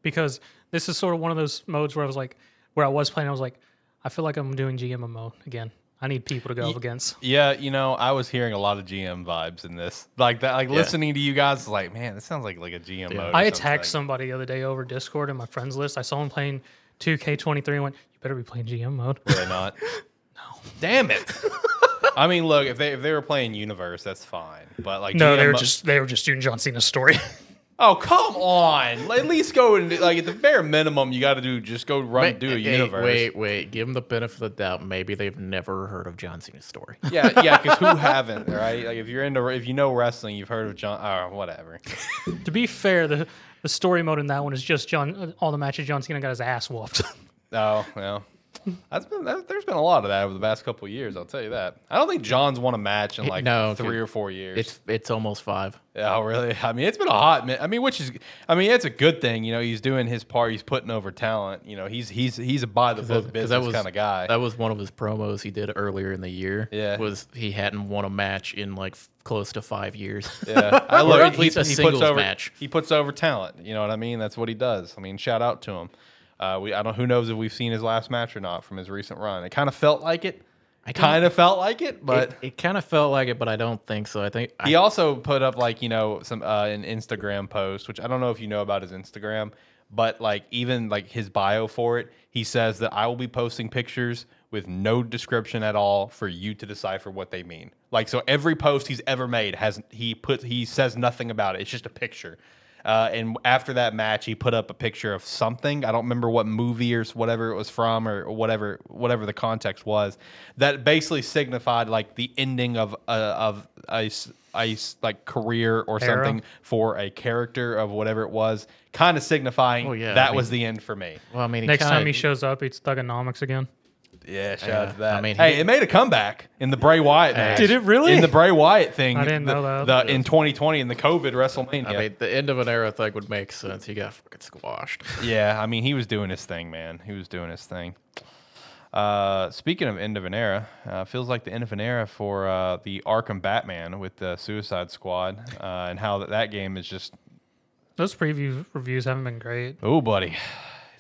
Because this is sort of one of those modes where I was like, where I was playing, I was like, I feel like I'm doing GM mode again. I need people to go up against. Yeah, you know, I was hearing a lot of GM vibes in this. Like that, like listening to you guys, is like, man, this sounds like like a GM mode. or I something. attacked somebody the other day over Discord in my friends list. I saw him playing 2K23 and went, you better be playing GM mode. Really not. no. Damn it. I mean, look, if they if they were playing Universe, that's fine. But like, no, GM they were mo- just they were just doing John Cena's story. Oh come on! At least go and like at the bare minimum, you got to do just go run Wait, do a hey, Universe. Wait, wait. Give them the benefit of the doubt. Maybe they've never heard of John Cena's story. Yeah, yeah, because who haven't, right? Like if you're into if you know wrestling, you've heard of John. Oh, whatever. to be fair, the the story mode in that one is just John. All the matches John Cena got his ass whooped. Oh, well. That's been that, there's been a lot of that over the past couple of years. I'll tell you that. I don't think John's won a match in like no, three or four years. It's it's almost five. Yeah, oh, really. I mean, it's been a hot. I mean, which is, I mean, it's a good thing. You know, he's doing his part. He's putting over talent. You know, he's he's he's a by the book business kind of guy. That was one of his promos he did earlier in the year. Yeah. was he hadn't won a match in like f- close to five years. Yeah, I Or at he- least a singles puts over, match. He puts over talent. You know what I mean? That's what he does. I mean, shout out to him. Uh, we I don't. Who knows if we've seen his last match or not from his recent run? It kind of felt like it. I Kind of felt like it, but it, it kind of felt like it, but I don't think so. I think I, He also put up like you know some uh, an Instagram post, which I don't know if you know about his Instagram, but like even like his bio for it, he says that I will be posting pictures with no description at all for you to decipher what they mean. Like so, every post he's ever made has he put he says nothing about it. It's just a picture. Uh, and after that match, he put up a picture of something. I don't remember what movie or whatever it was from, or whatever whatever the context was. That basically signified like the ending of uh, of a, s- a s- like career or Era. something for a character of whatever it was, kind of signifying Oh, yeah, that I was the end for me. well, I mean, Next kinda, time he shows up, it's Thuganomics again. Yeah, shout Yeah, out to that. I mean, hey, he- it made a comeback in the Bray Wyatt match. Did it really? In the Bray Wyatt thing, I didn't the- know that. The, in 2020 in the COVID WrestleMania. I mean, the end of an era thing would make sense. He got fucking squashed. Yeah, I mean, he was doing his thing, man. He was doing his thing. Uh, speaking of end of an era, uh, feels like the end of an era for uh, the Arkham Batman with the Suicide Squad, uh, and how that, that game is just Those preview reviews haven't been great. oh, buddy,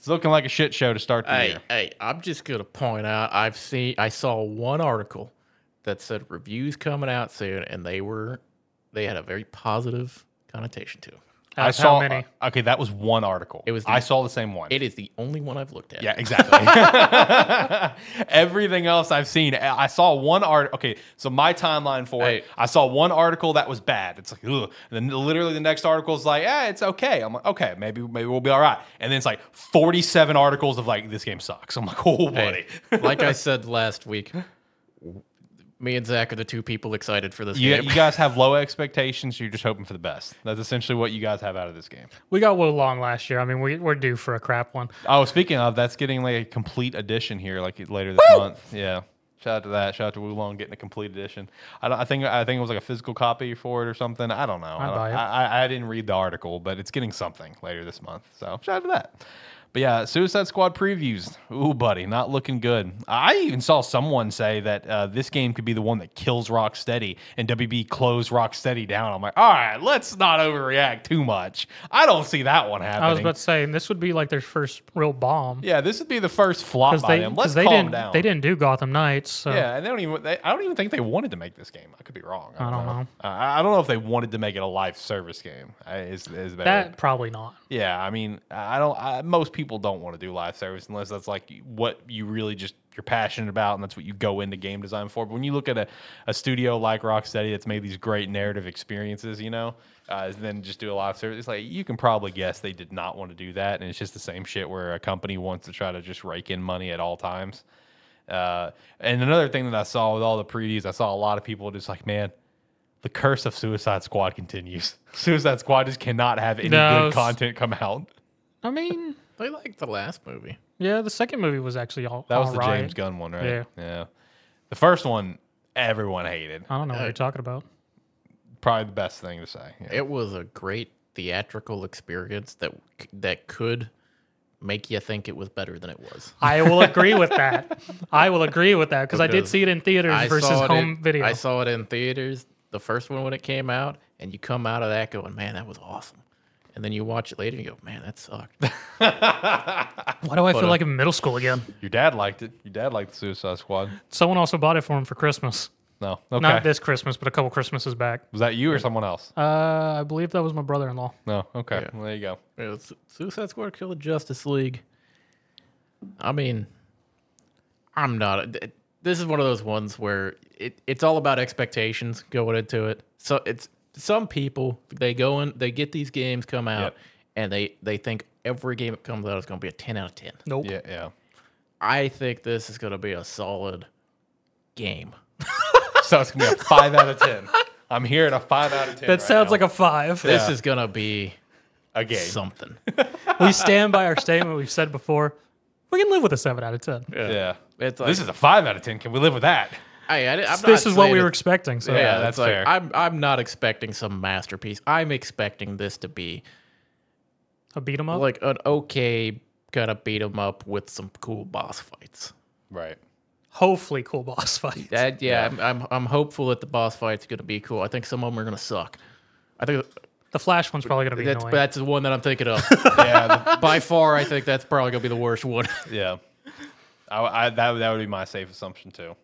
it's looking like a shit show to start the Hey, year. hey, I'm just gonna point out I've seen I saw one article that said reviews coming out soon, and they were they had a very positive connotation to. 'em. How, I how saw. many? uh, okay, that was one article. It was the- I saw the same one. It is the only one I've looked at. Yeah, exactly. Everything else I've seen, I saw one art. Okay, so my timeline for Hey. it, I saw one article that was bad. It's like, ugh. And then literally the next article is like, yeah, it's okay. I'm like, okay, maybe maybe we'll be all right. And then it's like 47 articles of like, this game sucks. I'm like, oh, buddy. Hey, like I said last week, me and Zach are the two people excited for this You, game. you guys have low expectations. You're just hoping for the best. That's essentially what you guys have out of this game. We got Wo Long last year. I mean, we, we're due for a crap one. Oh, speaking of, that's getting like a complete edition here, like later this month. Yeah. Shout out to that. Shout out to Wo Long getting a complete edition. I, don't, I think I think it was like a physical copy for it or something. I don't know. I, don't- buy it. I, I, I didn't read the article, but it's getting something later this month. So shout out to that. But yeah, Suicide Squad previews. Ooh, buddy, not looking good. I even saw someone say that uh, this game could be the one that kills Rocksteady and WB close Rocksteady down. I'm like, all right, let's not overreact too much. I don't see that one happening. I was about to say, and this would be like their first real bomb. Yeah, this would be the first flop Because by they, them. Let's 'cause they calm didn't, down. they didn't do Gotham Knights. So Yeah, and they don't even. They, I don't even think they wanted to make this game. I could be wrong. I don't, know. Uh, I I don't know if they wanted to make it a live service game. Is is better. that probably not. Yeah, I mean, I don't. I, most people don't want to do live service unless that's like what you really just you're passionate about, and that's what you go into game design for. But when you look at a, a studio like Rocksteady that's made these great narrative experiences, you know, uh, and then just do a live service, it's like you can probably guess they did not want to do that, and it's just the same shit where a company wants to try to just rake in money at all times. Uh, and another thing that I saw with all the previews, I saw a lot of people just like, man, the curse of Suicide Squad continues. Suicide Squad just cannot have any No, good s- content come out. I mean, They like the last movie. yeah, the second movie was actually all. That was all the right. James Gunn one, right? Yeah. Yeah. The first one, everyone hated. I don't know what Uh, you're talking about. Probably the best thing to say. Yeah. It was a great theatrical experience that that could make you think it was better than it was. I will agree with that. I will agree with that because I did Because see it in theaters I versus saw it home in, video. I saw it in theaters, the first one when it came out, and you come out of that going, "Man, that was awesome." And then you watch it later and you go, "Man, that sucked." Why do I feel uh, like I'm in middle school again? Your dad liked it. Your dad liked the Suicide Squad. Someone also bought it for him for Christmas. No. Okay. Not this Christmas, but a couple Christmases back. was that you or someone else? Uh, I believe that was my brother-in-law. No. Okay. Yeah. Well, there you go. It was Suicide Squad killed the Justice League. I mean, I'm not. This is one of those ones where it, it's all about expectations going into it. So it's some people they go in, they get these games come out, Yep. and they they think every game that comes out is going to be a ten out of ten. Nope. Yeah. Yeah. I think this is going to be a solid game. So it's gonna be a five out of ten. I'm hearing a five out of ten. That sounds like a five. This Yeah. is going to be a game. something. we stand by our statement we've said before. We can live with a seven out of ten. Yeah. It's like, this is a five out of ten. Can we live with that? I, I, I'm this not is what we were expecting. So Yeah, Yeah, that's that's like fair. I'm I'm not expecting some masterpiece. I'm expecting this to be a beat 'em up. like an okay kind of beat 'em up with some cool boss fights. Right. Hopefully, cool boss fight. That yeah, I'm, I'm I'm hopeful that the boss fight's are gonna be cool. I think some of them are gonna suck. I think The Flash one's probably gonna be that's annoying. that's the one that I'm thinking of. Yeah. By far, I think that's probably gonna be the worst one. yeah. I, I, that, that would be my safe assumption too.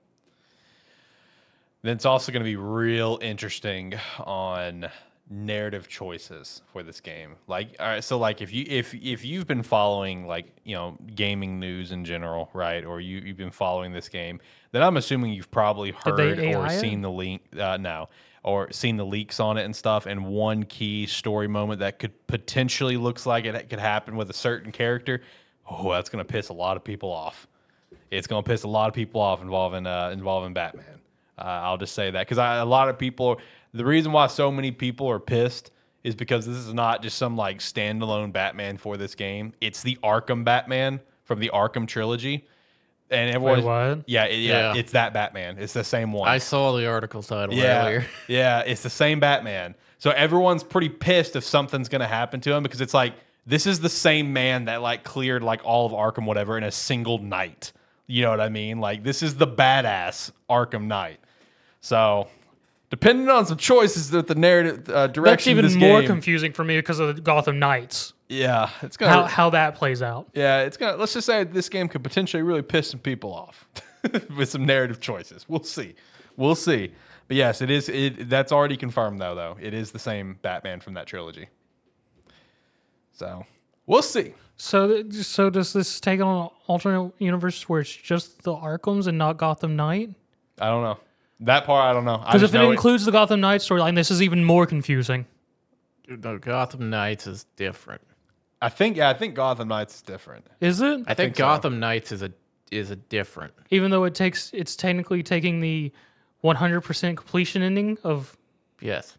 Then it's also going to be real interesting on narrative choices for this game. Like, all right, so like if you if if you've been following like you know gaming news in general, right, or you you've been following this game, then I'm assuming you've probably heard or it? seen the link. Uh, no. Or seen the leaks on it and stuff, and one key story moment that could potentially looks like it could happen with a certain character. Oh, that's gonna piss a lot of people off it's going to piss a lot of people off involving uh, involving Batman. Uh, I'll just say that because a lot of people, the reason why so many people are pissed is because this is not just some like standalone Batman for this game. It's the Arkham Batman from the Arkham trilogy, and everyone, what? yeah, it- yeah, Yeah. it's that Batman. It's the same one. I saw the article title Yeah, earlier. yeah, it's the same Batman. So everyone's pretty pissed if something's gonna happen to him because it's like this is the same man that like cleared like all of Arkham whatever in a single night. You know what I mean? Like this is the badass Arkham Knight. So depending on some choices that the narrative uh, That's even more game, confusing for me because of the Gotham Knights. yeah, it's gonna How how that plays out. yeah, it's gonna. Let's just say this game could potentially really piss some people off with some narrative choices. We'll see. We'll see. But yes, it is. It that's already confirmed though. Though it is the same Batman from that trilogy. So we'll see. So so does this take on an alternate universe where it's just the Arkhams and not Gotham Knight? I don't know that part. I don't know. Because if it know includes the Gotham Knight storyline, this is even more confusing. No, Gotham Knights is different. I think. Yeah, I think Gotham Knights is different. Is it? I think, think so. Gotham Knights is a is a different. even though it takes it's technically taking the 100% completion ending of Yes.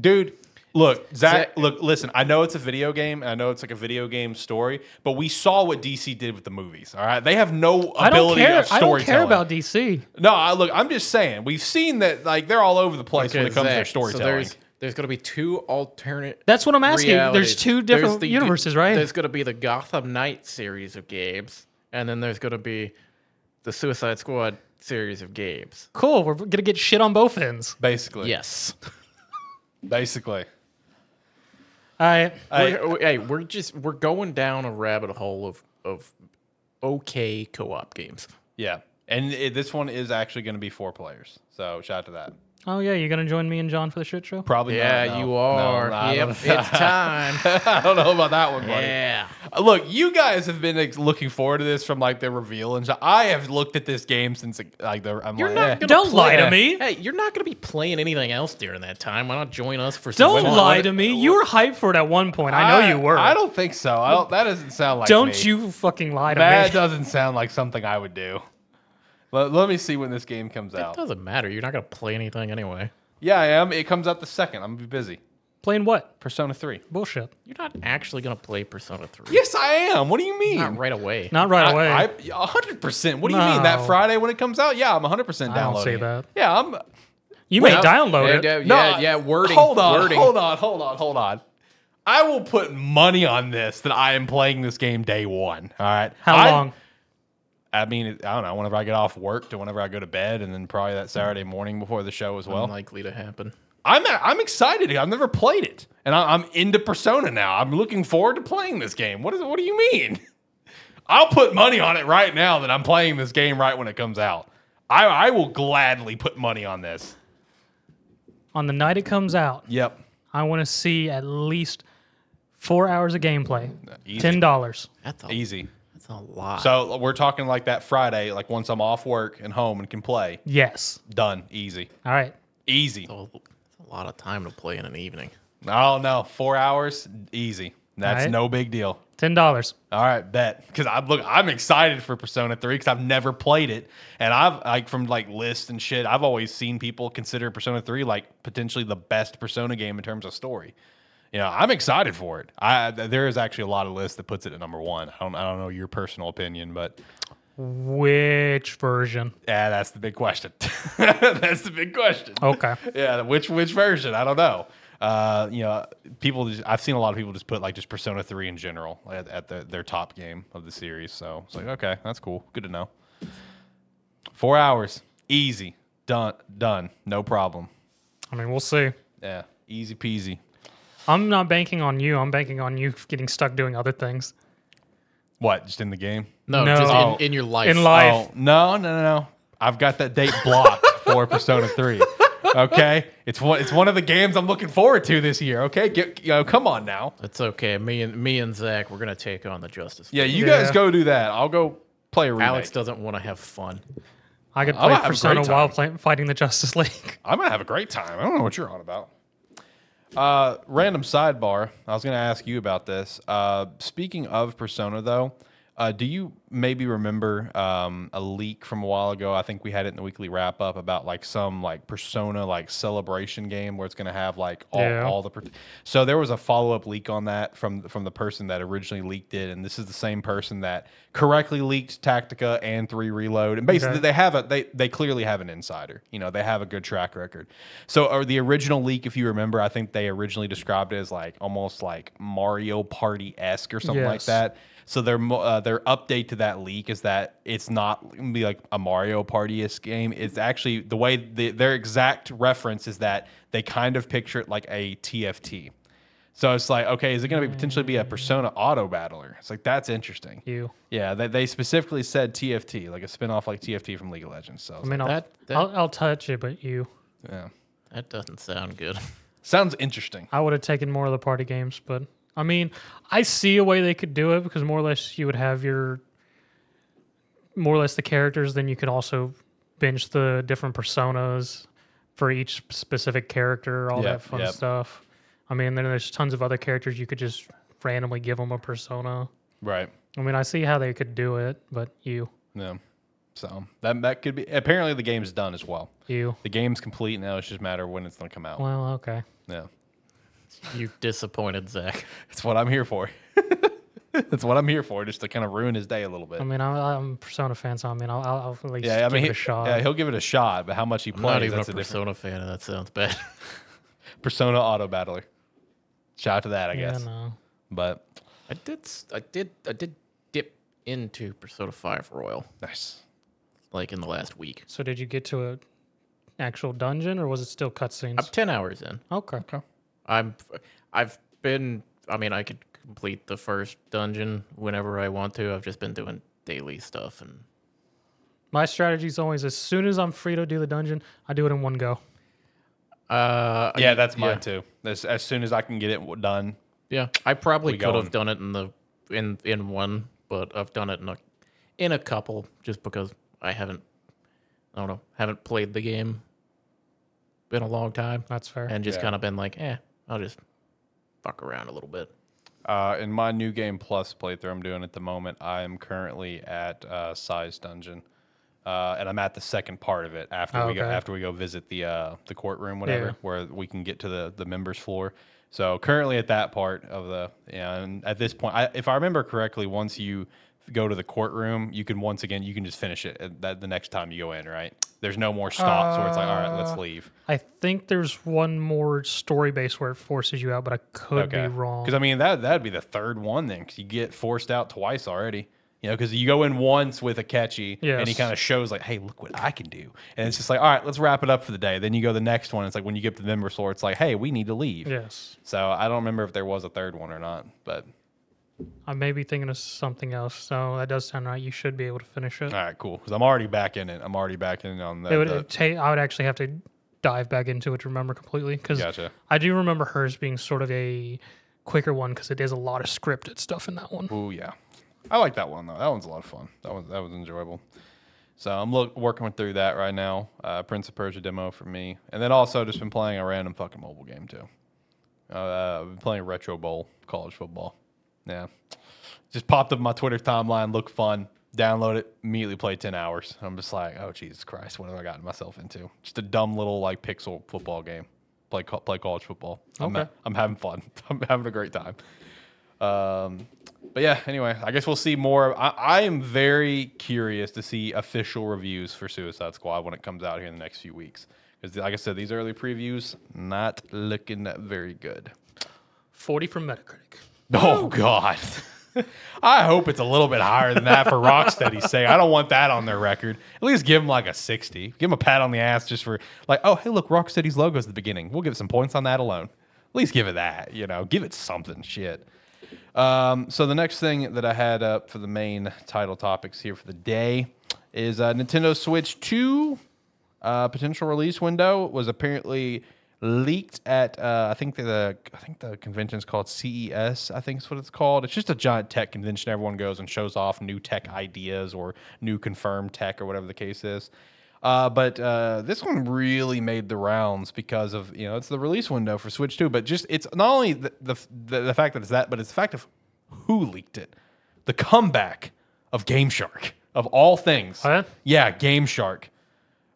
Dude, look, Zach, Zach- look, listen, I know it's a video game. and I know it's like a video game story, but we saw what DC did with the movies. All right. They have no I don't ability care of I don't care storytelling. about DC. No, I look, I'm just saying, we've seen that like they're all over the place when it comes to their Zach, so storytelling. there's there's going to be two alternate. That's what I'm asking. realities. There's two different the- universes, right? There's going to be the Gotham Knight series of games, and then there's going to be the Suicide Squad series of games. Cool. We're gonna get shit on both ends. basically. Yes. Basically. All right. I- we're, we- hey, we're just we're going down a rabbit hole of of okay co-op games. yeah. And it, this one is actually going to be four players. So shout out to that. Oh yeah, you're gonna join me and John for the shit show? Probably Yeah, not, no. you are. I yep, it's time. I don't know about that one, buddy. yeah. Uh, Look, you guys have been like, looking forward to this from like the reveal and stuff. I have looked at this game since like the. I'm You're like, not eh. gonna Don't play- lie to me. Hey, you're not gonna be playing anything else during that time. Why not join us for some Don't fun? lie to me. You were hyped for it at one point. I know you were. I don't think so. I don't. That doesn't sound like. Don't me. you fucking lie to That me. That doesn't sound like something I would do. Let, let me see when this game comes out. It out. doesn't matter. You're not gonna play anything anyway. Yeah, I am. It comes out the second. I'm gonna be busy. Playing what? Persona Three. Bullshit. You're not actually gonna play Persona 3. Yes, I am. What do you mean? Not right away. Not right away. I, I, 100%. What do you mean? That No. Friday when it comes out? Yeah, I'm 100% downloading. don't say it. that. Yeah, I'm. you may download it. Yeah, No, yeah, yeah, wording. Hold on, wording. hold on, hold on, hold on. I will put money on this that I am playing this game day one. All right. How I- long? I mean, I don't know. Whenever I get off work to whenever I go to bed, and then probably that Saturday morning before the show as well. Unlikely to happen. I'm I'm excited. I've never played it, and I, I'm into Persona now. I'm looking forward to playing this game. What is? What do you mean? I'll put money on it right now that I'm playing this game right when it comes out. I I will gladly put money on this. On the night it comes out, Yep. I want to see at least four hours of gameplay. Easy. Ten dollars. That's a, Easy. That's a lot. So we're talking like that Friday, like once I'm off work and home and can play. Yes. Done. Easy. All right. Easy. So it's a lot of time to play in an evening. Oh no, four hours. Easy. That's Alright. no big deal. Ten dollars. All right, bet. Because I'm look, I'm excited for Persona 3 because I've never played it, and I've like from like lists and shit. I've always seen people consider Persona 3 like potentially the best Persona game in terms of story, you know, I'm excited for it. I there is actually a lot of lists that puts it at number one. I don't I don't know your personal opinion, but Which version? yeah, that's the big question. that's the big question. Okay. Yeah, which which version? I don't know. Uh, you know, people. Just, I've seen a lot of people just put like just Persona Three in general at, at the, their top game of the series. So it's like, okay, that's cool. Good to know. Four hours, easy, done, done, no problem. I mean, we'll see. Yeah, easy peasy. I'm not banking on you. I'm banking on you getting stuck doing other things. What? Just in the game? No, No. just Oh. in, in your life. In life. Oh no, no, no, no! I've got that date blocked for Persona Three. Okay, it's one. It's one of the games I'm looking forward to this year. Okay, get you know, come on now. It's okay. Me and me and Zach, we're gonna take on the Justice. League. Yeah, you Yeah. guys go do that. I'll go play a remake. Alex doesn't want to have fun. I could I'm play gonna have a Persona great while time. play, fighting the Justice League. I'm gonna have a great time. I don't know what you're on about. Uh, random sidebar. I was gonna ask you about this. Uh, speaking of Persona, though, uh, do you maybe remember um, a leak from a while ago? I think we had it in the weekly wrap up about like some like Persona like celebration game where it's gonna have like all, Yeah. all the. per- So there was a follow up leak on that from from the person that originally leaked it, and this is the same person that correctly leaked Tactica and Three Reload, and basically Okay. they have a they they clearly have an insider. You know, they have a good track record. So, or the original leak, if you remember, I think they originally described it as like almost like Mario Party esque or something like that. So their uh, their update to that leak is that it's not gonna be like a Mario Party esque game. It's actually the way the, their exact reference is that they kind of picture it like a TFT. So it's like, okay, is it going to be potentially be a Persona Auto Battler? It's like that's interesting. You. Yeah, they, they specifically said TFT, like a spinoff like TFT from League of Legends. So I mean, I'll, That- that- I'll, I'll touch it, but you. yeah, That doesn't sound good. sounds interesting. I would have taken more of the party games, but I mean, I see a way they could do it because more or less you would have your more or less the characters, then you could also bench the different personas for each specific character, all Yep, that fun yep. stuff. I mean, then there's tons of other characters you could just randomly give them a persona. Right. I mean, I see how they could do it, but you, Yeah. So that that could be. Apparently, the game's done as well. you, The game's complete now. It's just a matter of when it's going to come out. well, okay. Yeah, You've disappointed Zach. That's what I'm here for. That's what I'm here for, just to kind of ruin his day a little bit. I mean, I'm, I'm a Persona fan, so I mean, I'll, I'll I'll at least yeah, I give mean, it he, a shot. yeah, he'll give it a shot, but how much he I'm plays, not even a that's a, different Persona fan, and that sounds bad. Persona Auto Battler. Shout out to that, I yeah, guess. no. But I did, I did, I did dip into Persona Five Royal nice. like in the last week. So did you get to a actual dungeon, or was it still cutscenes? I'm cutscenes? ten hours in. Okay. I'm, I've been. I mean, I could complete the first dungeon whenever I want to. I've just been doing daily stuff, and My strategy is always as soon as I'm free to do the dungeon, I do it in one go. uh, Yeah, that's mine yeah. too. As, as soon as I can get it done. Yeah, I probably could going. have done it in the in in one, but I've done it in a in a couple just because I haven't I don't know haven't played the game in a long time That's fair. and just Yeah. kind of been like, eh, I'll just fuck around a little bit. Uh, in my new game plus playthrough I'm doing at the moment, I am currently at uh, Sae's dungeon, uh, and I'm at the second part of it after we go Okay. after we go visit the uh, the courtroom, whatever, Yeah. where we can get to the the members floor. So currently at that part of the yeah, and at this point, I, if I remember correctly, once you go to the courtroom, you can once again you can just finish it that the next time you go in, right? There's no more stops where it's like, all right, let's Uh, leave. I think there's one more story base where it forces you out, but I could be wrong. Because I mean that that'd be the third one then, because you get forced out twice already. You know, because you go in once with Akechi, and he kind of shows like, "Hey, look what I can do," and it's just like, "All right, let's wrap it up for the day." Then you go the next one. It's like when you get to the member store, it's like, "Hey, we need to leave." yes. So I don't remember if there was a third one or not, but I may be thinking of something else. So that does sound right. You should be able to finish it. all right, cool. Because I'm already back in it. I'm already back in on the. it would the- take. I would actually have to dive back into it to remember completely because gotcha. I do remember hers being sort of a quicker one because it is a lot of scripted stuff in that one. Ooh, yeah. I like that one though. That one's a lot of fun. That was that was enjoyable. So I'm look, working through that right now. Uh, Prince of Persia demo for me, and then also just been playing a random fucking mobile game too. Uh, I've been playing Retro Bowl college football. Yeah, just popped up my Twitter timeline. Looked fun. Download it. Immediately played ten hours. I'm just like, oh Jesus Christ, what have I gotten myself into? Just a dumb little like pixel football game. play play college football. I'm, Okay. I'm having fun. I'm having a great time. Um, but yeah, anyway, I guess we'll see more. I, I am very curious to see official reviews for Suicide Squad when it comes out here in the next few weeks. Because, like I said, these early previews not looking very good. 40 from Metacritic. Oh God. I hope it's a little bit higher than that for Rocksteady's sake. I don't want that on their record. At least give them like a 60. Give them a pat on the ass just for like, oh, hey, look, Rocksteady's logo's at the beginning. We'll give some points on that alone. At least give it that, you know, give it something. Shit. Um, so the next thing that I had up for the main title topics here for the day is uh, Nintendo Switch 2 uh, potential release window was apparently leaked at uh, I think the I think the convention is called CES. I think is what it's called. It's just a giant tech convention. Everyone goes and shows off new tech ideas or new confirmed tech or whatever the case is. Uh, but uh, this one really made the rounds because of you know it's the release window for Switch 2. But just it's not only the the, the, the fact that it's that, but it's the fact of who leaked it. The comeback of Game Shark of all things. What? Yeah, Game Shark.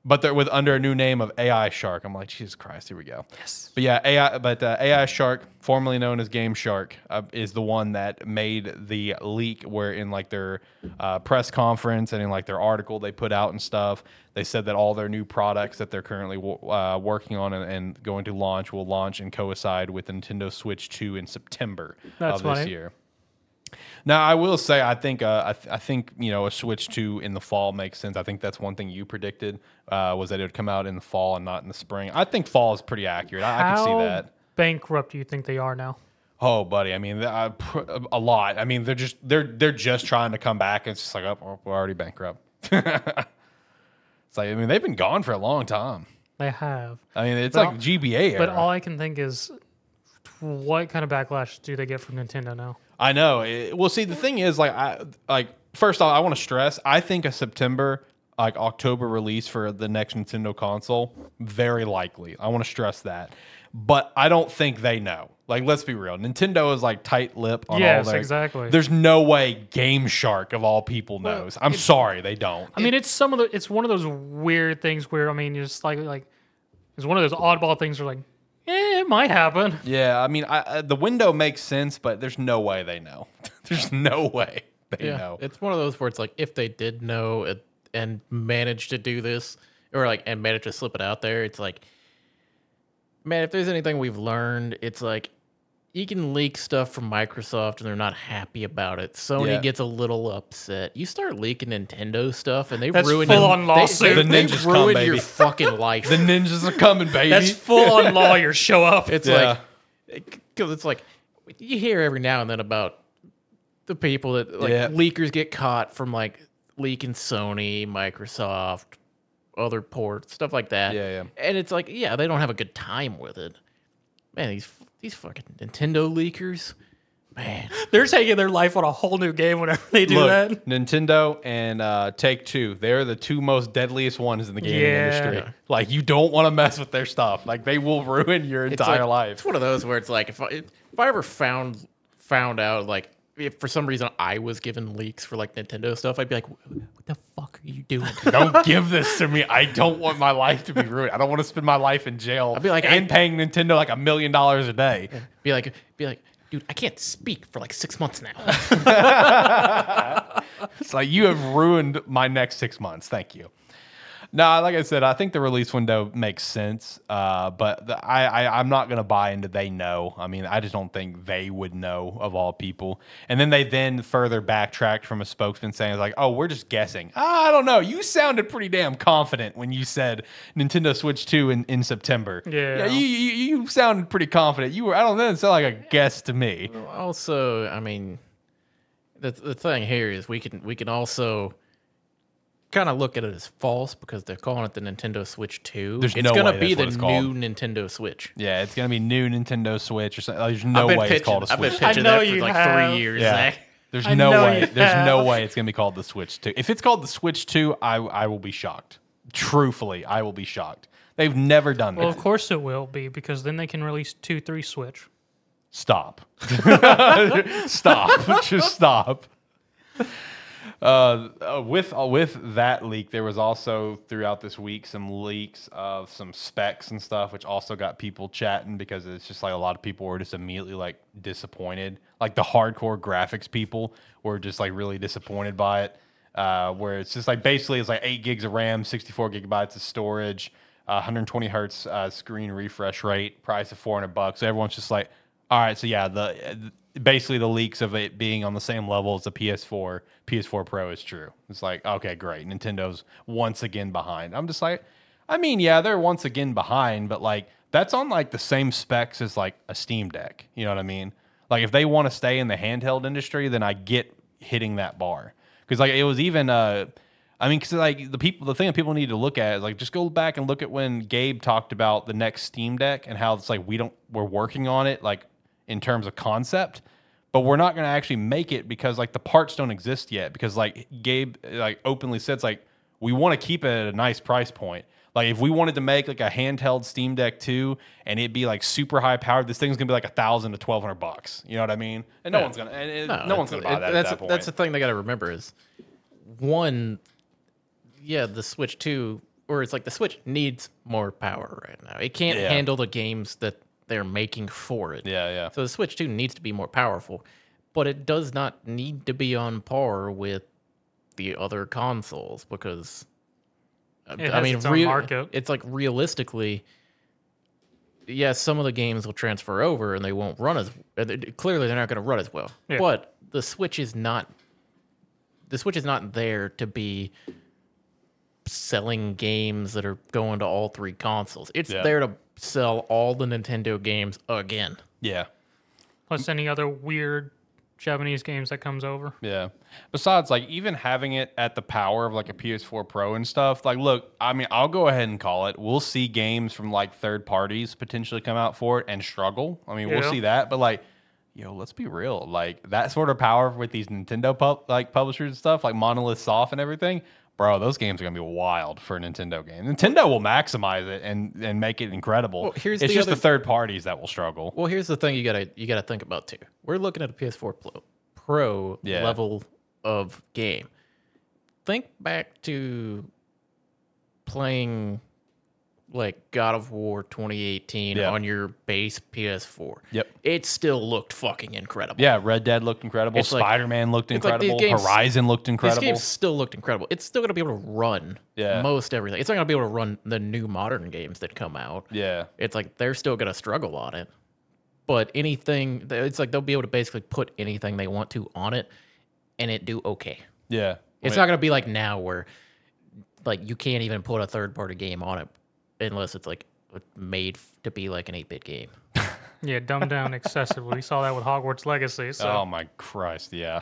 But they're with under a new name of AI Shark. I'm like, Jesus Christ, here we go. Yes. But yeah, AI. But uh, AI Shark, formerly known as Game Shark, uh, is the one that made the leak. Where in like their uh, press conference and in like their article they put out and stuff, they said that all their new products that they're currently uh, working on and, and going to launch will launch and coincide with Nintendo Switch 2 in September That's of this funny. year. Now, I will say, I think, uh, I, th- I think you know, a Switch to in the fall makes sense. I think that's one thing you predicted uh, was that it would come out in the fall and not in the spring. I think fall is pretty accurate. I, I can see that. bankrupt do you think they are now? Oh, buddy, I mean, I a lot. I mean, they're just they're they're just trying to come back. It's just like, oh, we're already bankrupt. it's like, I mean, they've been gone for a long time. They have. I mean, it's But like all- GBA era. But all I can think is what kind of backlash do they get from Nintendo now? I know. It- well, see, the thing is, like, I like first off, I want to stress. I think a September, like October release for the next Nintendo console, very likely. I want to stress that, but I don't think they know. Like, let's be real. Nintendo is like tight lip on all Yes, their. exactly. There's no way Game Shark of all people knows. I'm sorry, they don't. I mean, it's some of the. It's one of those weird things where I mean, just like like, it's one of those oddball things where like, it might happen. Yeah, I mean, I, I, the window makes sense, but there's no way they know. there's no way they Yeah, know. it's one of those where it's like if they did know it and managed to do this, or like and managed to slip it out there, it's like, man, if there's anything we've learned, it's like you can leak stuff from Microsoft and they're not happy about it. Sony Yeah. gets a little upset. You start leaking Nintendo stuff and they That's ruin full-on lawsuit. They, The they ninjas come, ruin baby. your fucking life. the ninjas are coming, baby. That's full on lawyers show up. It's Yeah. like because it's like you hear every now and then about the people that like Yeah. leakers get caught from like leaking Sony, Microsoft, other ports, stuff like that. Yeah, yeah. And it's like, yeah, they don't have a good time with it. Man, these these fucking Nintendo leakers, man. They're taking their life on a whole new game whenever they do Look, that. Nintendo and uh, Take Two, they're the two most deadliest ones in the gaming Yeah. industry. Like you don't want to mess with their stuff. Like they will ruin your It's entire like- life. It's one of those where it's like if I if I ever found found out like if for some reason I was given leaks for like Nintendo stuff, I'd be like, what the fuck are you doing? don't give this to me. I don't want my life to be ruined. I don't want to spend my life in jail. I'd be like, and I- paying Nintendo like a million dollars a day. Be like, be like, dude, I can't speak for like six months now. It's like you have ruined my next six months. Thank you. No, like I said, I think the release window makes sense, uh, but the, I, I I'm not gonna buy into they know. I mean, I just don't think they would know of all people. And then they then further backtracked from a spokesman saying like, "Oh, we're just guessing." I don't know. You sounded pretty damn confident when you said Nintendo Switch Two in, in September. Yeah. you, you you sounded pretty confident. You were. I don't know. It sounded like a guess to me. also, I mean, the the thing here is we can we can also kind of look at it as false because they're calling it the Nintendo Switch Two. There's it's no gonna be the what it's new Nintendo Switch. Yeah, it's gonna be new Nintendo Switch or something. There's no I've been way pitching, it's called a I've been Switch. I pitching know that for like have. three years. Yeah. Zach. There's I no way. you There's no way it's gonna be called the Switch 2. If it's called the Switch 2, I I will be shocked. Truthfully, I will be shocked. They've never done Well, that. of course it will be because then they can release two, three Switch. Stop. stop. Just stop. Uh, uh, with uh, with that leak, there was also throughout this week some leaks of some specs and stuff, which also got people chatting because it's just like a lot of people were just immediately like disappointed. Like the hardcore graphics people were just like really disappointed by it. Uh, where it's just like basically it's like eight gigs of RAM, 64 gigabytes of storage, uh, 120 hertz uh, screen refresh rate, price of 400 bucks. So everyone's just like, all right, so yeah, the basically the leaks of it being on the same level as the PS4, PS4 Pro is true. It's like, okay, great. Nintendo's once again behind. I'm just like, I mean, yeah, they're once again behind, but like that's on like the same specs as like a Steam Deck. You know what I mean? Like if they want to stay in the handheld industry, then I get hitting that bar because like it was even uh I mean, because like the people, the thing that people need to look at is like just go back and look at when Gabe talked about the next Steam Deck and how it's like we don't we're working on it like in terms of concept, but we're not going to actually make it because like the parts don't exist yet. Because like Gabe like openly said, it's like we want to keep it at a nice price point. Like if we wanted to make like a handheld Steam Deck 2 and it'd be like super high powered, this thing's gonna be like a thousand to twelve hundred bucks. You know what I mean? And no Yeah. one's gonna and it, no, one's gonna it's- buy that. it- That's at that point. that's the thing they got to remember is one, yeah, the Switch Two, or it's like the Switch needs more power right now. It can't Yeah. handle the games that they're making for it. yeah, yeah. So the Switch 2 needs to be more powerful, but it does not need to be on par with the other consoles because uh, It has its own rea- market. it's like realistically yes, some of the games will transfer over and they won't run as clearly they're not going to run as well. Yeah. But the Switch is not the Switch is not there to be selling games that are going to all three consoles. It's Yeah. there to sell all the Nintendo games again. Yeah. Plus any other weird Japanese games that comes over. Yeah. Besides, like even having it at the power of like a PS4 Pro and stuff, like look, I mean, I'll go ahead and call it. We'll see games from like third parties potentially come out for it and struggle. I mean, we'll see that, but like, yo, let's be real. Like that sort of power with these Nintendo pub- like publishers and stuff, like Monolith Soft and everything, bro, those games are gonna be wild for a Nintendo game. Nintendo will maximize it and and make it incredible. Well, here's it's the just other- the third parties that will struggle. Well, here's the thing you gotta you gotta think about too. We're looking at a PS4 Pro, Pro Yeah. level of game. Think back to playing like God of War 2018 Yeah. on your base PS4. Yep. It still looked fucking incredible. Yeah, Red Dead looked incredible. It's Spider Man looked it's like incredible. games- Horizon looked This incredible. game still looked incredible. It's still gonna be able to run Yeah. most everything. It's not gonna be able to run the new modern games that come out. Yeah. it's like they're still gonna struggle on it. But anything, it's like they'll be able to basically put anything they want to on it, and it do okay. Yeah. It's not gonna be like now where, like, you can't even put a third party game on it unless it's like made to be like an eight bit game. Yeah, dumbed down excessively. We saw that with Hogwarts Legacy. So Oh my Christ, yeah.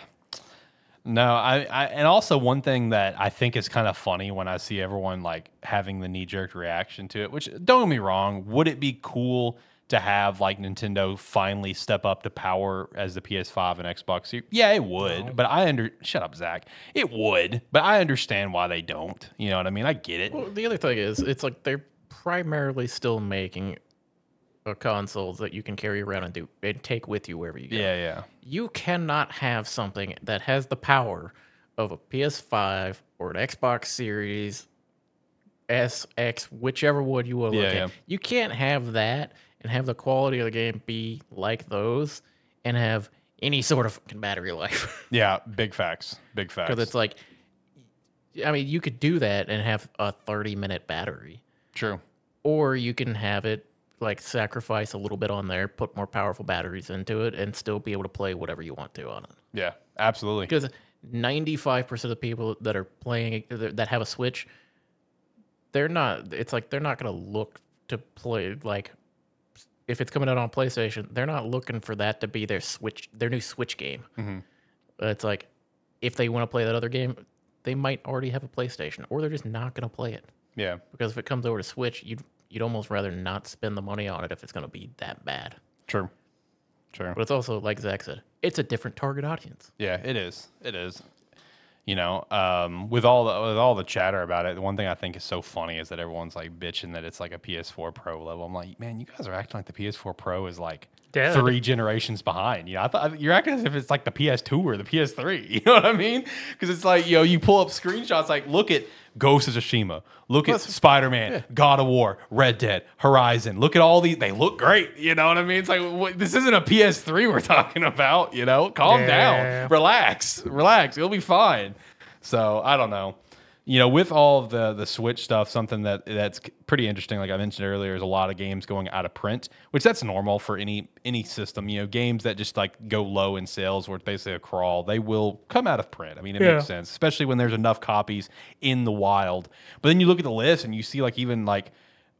No, I, I and also one thing that I think is kind of funny when I see everyone like having the knee jerk reaction to it, which don't get me wrong, would it be cool to have like Nintendo finally step up to power as the PS5 and Xbox Yeah, it would. But I under shut up, Zach. It would, but I understand why they don't. You know what I mean? I get it. Well, the other thing is, it's like they're primarily still making uh, a console that you can carry around and do and take with you wherever you go. Yeah, yeah. you cannot have something that has the power of a PS5 or an Xbox Series S, X, whichever one you will look Yeah, at. yeah. You can't have that and have the quality of the game be like those and have any sort of fucking battery life. Yeah, big facts. Big facts. Because it's like, I mean, you could do that and have a 30 minute battery, True. or you can have it like sacrifice a little bit on there, put more powerful batteries into it, and still be able to play whatever you want to on it. Yeah, absolutely. because 95% of the people that are playing that have a switch they're not it's like they're not going to look to play like if it's coming out on playstation they're not looking for that to be their switch their new switch game mm-hmm. it's like if they want to play that other game they might already have a playstation or they're just not going to play it Yeah. because if it comes over to switch you'd you'd almost rather not spend the money on it if it's going to be that bad True. True. but it's also like zach said it's a different target audience Yeah, it is. It is. You know, um, with all the with all the chatter about it, the one thing I think is so funny is that everyone's like bitching that it's like a PS4 Pro level. I'm like, man, you guys are acting like the PS4 Pro is like Dead. three generations behind. You know, I thought you're acting as if it's like the PS2 or the PS3. You know what I mean? Because it's like you know, you pull up screenshots like, look at Ghost of Tsushima, look at Spider Man, God of War, Red Dead, Horizon. Look at all these; they look great. You know what I mean? It's like what, this isn't a PS3 we're talking about. You know, calm Yeah. down, relax, relax. It'll be fine. So I don't know. You know, with all of the the Switch stuff, something that that's pretty interesting, like I mentioned earlier, is a lot of games going out of print, which that's normal for any any system. You know, games that just like go low in sales, where it's basically a crawl, they will come out of print. I mean, it Yeah. makes sense, especially when there's enough copies in the wild. But then you look at the list and you see like even like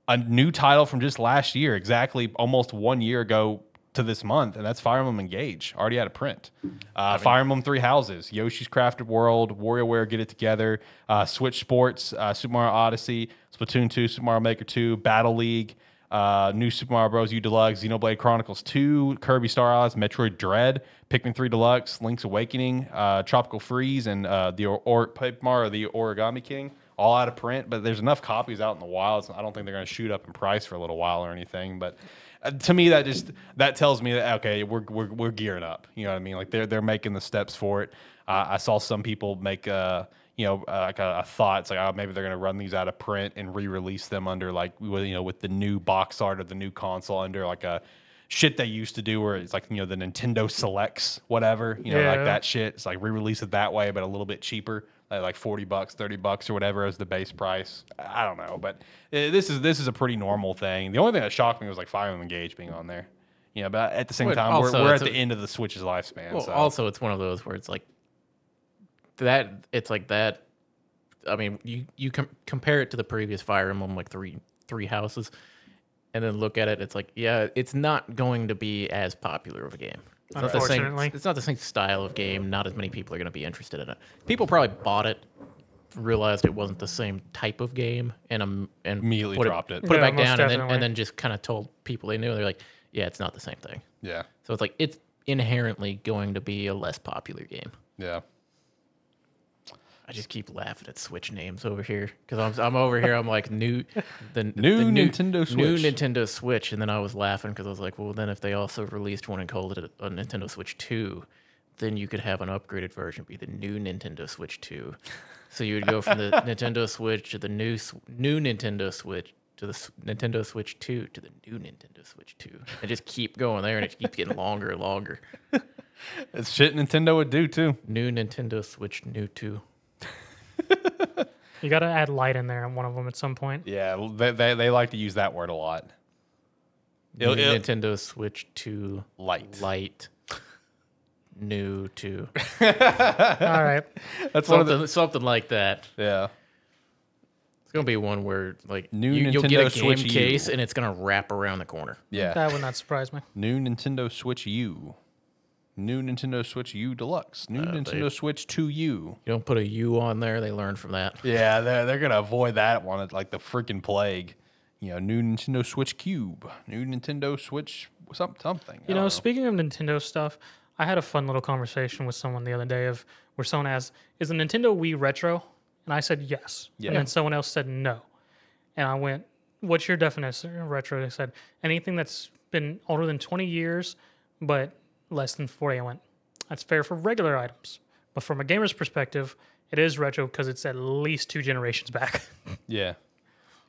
a new title from just last year, exactly almost one year ago to this month, and that's Fire Emblem Engage, already out of print. Uh, Fire Emblem Three Houses, Yoshi's Crafted World, WarioWare Get It Together, uh, Switch Sports, uh, Super Mario Odyssey, Splatoon 2, Super Mario Maker 2, Battle League, uh, New Super Mario Bros. U Deluxe, Xenoblade Chronicles 2, Kirby Star Allies, Metroid Dread, Pikmin 3 Deluxe, Link's Awakening, uh, Tropical Freeze, and uh, the or- or- Paper Mario the Origami King. All out of print, but there's enough copies out in the wild. So I don't think they're going to shoot up in price for a little while or anything. But uh, to me, that just that tells me that okay, we're, we're, we're gearing up. You know what I mean? Like they're they're making the steps for it. Uh, I saw some people make uh, you know uh, like a, a thought. It's like oh maybe they're going to run these out of print and re-release them under like with, you know with the new box art of the new console under like a shit they used to do where it's like you know the Nintendo selects whatever you know like that shit. It's like re-release it that way, but a little bit cheaper, like, like forty bucks, thirty bucks, or whatever as the base price. I don't know, but uh, this is this is a pretty normal thing. The only thing that shocked me was like Fire Emblem Engage being on there. You know, but at the same Well, time, we're, we're at the a- end of the Switch's lifespan. Well, so. also it's one of those where it's like that. It's like that. I mean, you you com- compare it to the previous Fire Emblem, like three three houses, and then look at it. It's like, yeah, it's not going to be as popular of a game. It's not the same. Unfortunately. It's not the same style of game. Not as many people are going to be interested in it. People probably bought it, realized it wasn't the same type of game, and um, and Immediately put dropped it. Put Yeah, it back most down, and then definitely. and then just kind of told people they knew. They're like, yeah, it's not the same thing. yeah, So it's like it's inherently going to be a less popular game. yeah. I just keep laughing at Switch names over here because I'm, I'm over here. I'm like new, the New the Nintendo new Switch. Nintendo Switch, and then I was laughing because I was like, well, then if they also released one and called it a, a Nintendo Switch Two, then you could have an upgraded version be the new Nintendo Switch Two. So you would go from the Nintendo Switch to the new new Nintendo Switch to the Nintendo Switch Two to the new Nintendo Switch Two, and just keep going there, and it keeps getting longer and longer. It's shit Nintendo would do too. New Nintendo Switch New Two. You got to add light in there on one of them at some point. Yeah, they, they, they like to use that word a lot. New It'll- it'll- Nintendo Switch 2 Light. Light. New 2. All right. That's something, the something like that. yeah. It's going to be one where like New you, you'll get a Nintendo game Switch U. case and it's going to wrap around the corner. Yeah. That would not surprise me. New Nintendo Switch U. New Nintendo Switch U Deluxe. New Uh, Nintendo they- Switch 2U. You don't put a U on there, they learn from that. Yeah, they're, they're going to avoid that one like the freaking plague. You know, new Nintendo Switch Cube. New Nintendo Switch some, something. You know, don't speaking of Nintendo stuff, I had a fun little conversation with someone the other day of where someone asked, "Is the Nintendo Wii retro?" And I said yes. Yeah. And then someone else said no. And I went, "What's your definition of retro?" They said anything that's been older than 20 years, but less than 40. I went, "That's fair for regular items, but from a gamer's perspective, it is retro because it's at least two generations back." Yeah.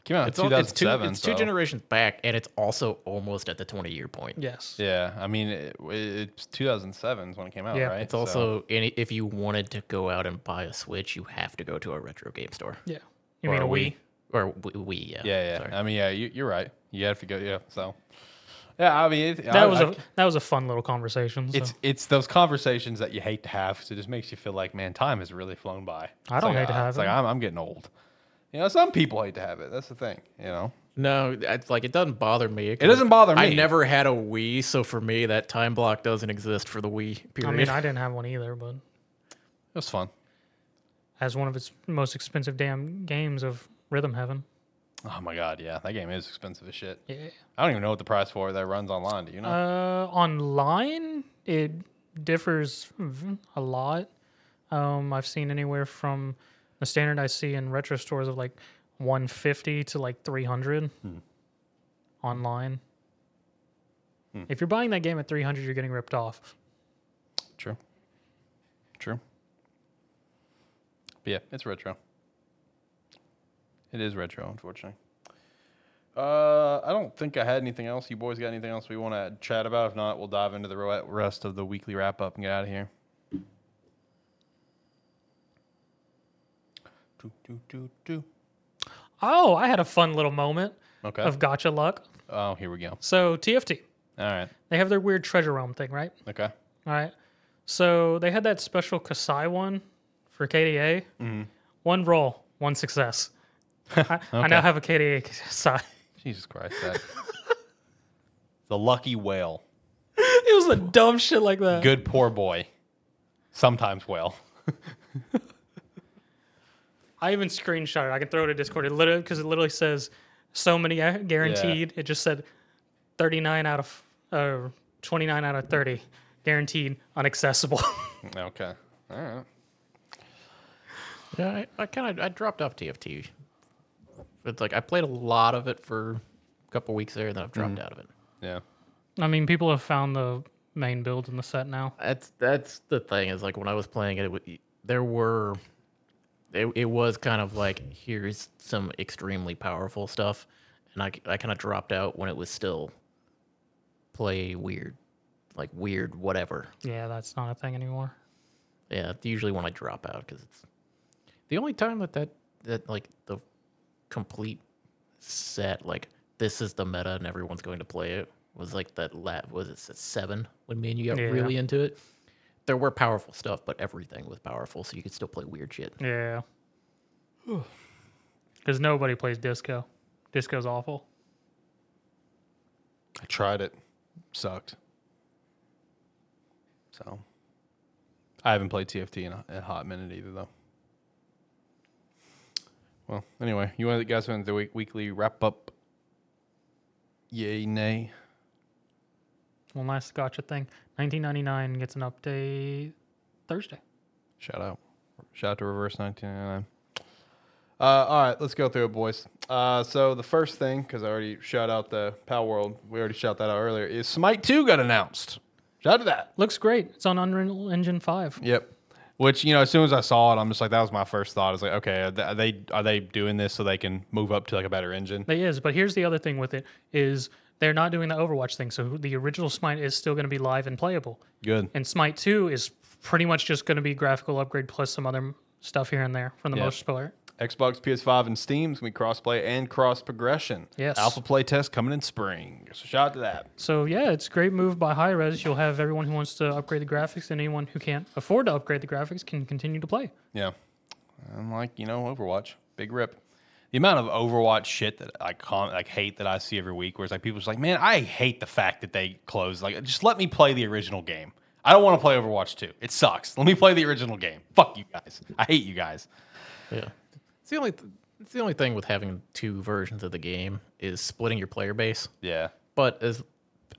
Came out in It's, all, it's, two, 2007. it's two so- generations back, and it's also almost at the 20 year point. yes. Yeah, I mean, it, it's 2007 is when it came out, Yeah. right? It's So- also, any, if you wanted to go out and buy a Switch, you have to go to a retro game store. Yeah. You Or mean a a Wii? Or Wii, Wii yeah. Yeah, yeah. Sorry. I mean, yeah, you, you're right. You have to go. Yeah, so yeah, I mean, it, That I, was I- a that was a fun little conversation. So. It's it's those conversations that you hate to have because it just makes you feel like, man, time has really flown by. I don't like, hate to uh, have It's it. like I'm, I'm getting old. You know, some people hate to have it. That's the thing. You know, No, it's like it doesn't bother me. it doesn't bother me. I never had a Wii, so for me, that time block doesn't exist for the Wii. Period. I mean, I didn't have one either, but It was fun. as one of its most expensive damn games of Rhythm Heaven. Oh my god, yeah, that game is expensive as shit. Yeah. I don't even know what the price for that runs online. Do you know? Uh, online, it differs a lot. Um, I've seen anywhere from the standard I see in retro stores of like 150 to like 300 online. If you're buying that game at 300, you're getting ripped off. True. True. But yeah, it's retro. It is retro, unfortunately. Uh, I don't think I had anything else. You boys got anything else we want to chat about? If not, we'll dive into the rest of the weekly wrap up and get out of here. Do, do, do, do. Oh, I had a fun little moment Okay. of gotcha luck. oh, here we go. So TFT, All right. they have their weird treasure realm thing, right? Okay. All right. So they had that special Kai'Sa one for KDA. Mm-hmm. One roll, one success. I, I now have a KDA Kai'Sa. Jesus Christ. That. the lucky whale. it was a dumb shit like that. Good poor boy. Sometimes whale. I even screenshot it. I can throw it to Discord. It literally because it literally says so many gu- guaranteed. It just said 39 out of uh, 29 out of 30 guaranteed unaccessible. Okay. All right. Yeah, I, I kind of I dropped off TFT. It's like I played a lot of it for a couple weeks there, and then I've dropped mm-hmm. out of it. Yeah. I mean, people have found the main build in the set now. That's that's the thing is like when I was playing it, it wa- there were it, it was kind of like here's some extremely powerful stuff, and I I kind of dropped out when it was still play weird, like weird whatever. Yeah, that's not a thing anymore. Yeah, it's usually when I drop out because it's the only time that that that like the complete set like this is the meta and everyone's going to play it was like that lat was it seven when me and you got Yeah. really into it. There were powerful stuff, but everything was powerful, so you could still play weird shit. Yeah. Because nobody plays disco. Disco's awful. I tried it. Sucked. So. I haven't played TFT in a, in a hot minute either, though. Well, anyway, you want to guys want the week, weekly wrap up? Yay, nay. One last gotcha thing. 1999 gets an update Thursday. Shout out. Shout out to Reverse 1999. Uh, all right, let's go through it, boys. Uh, so the first thing, because I already shout out the Palworld, we already shout that out earlier, is Smite 2 got announced. Shout out to that. Looks great. It's on Unreal Engine 5. Yep. Which you know, as soon as I saw it, I'm just like, that was my first thought. I was like, okay, are they are they, doing this so they can move up to like a better engine? It is, but here's the other thing with it is they're not doing the Overwatch thing. So the original Smite is still going to be live and playable. Good. And Smite 2 is pretty much just going to be graphical upgrade plus some other stuff here and there from the Yeah. most part. Xbox, PS5, and Steam's gonna be crossplay and cross progression. Yes. Alpha play test coming in spring. So shout out to that. So yeah, it's a great move by Hi-Rez. You'll have everyone who wants to upgrade the graphics, and anyone who can't afford to upgrade the graphics can continue to play. Yeah. And like, you know, Overwatch, big rip. The amount of Overwatch shit that I con- like hate that I see every week where it's like people just like, man, I hate the fact that they closed. Like, just let me play the original game. I don't want to play Overwatch 2. It sucks. Let me play the original game. Fuck you guys. I hate you guys. Yeah, the only th- it's the only thing with having two versions of the game is splitting your player base. Yeah. But as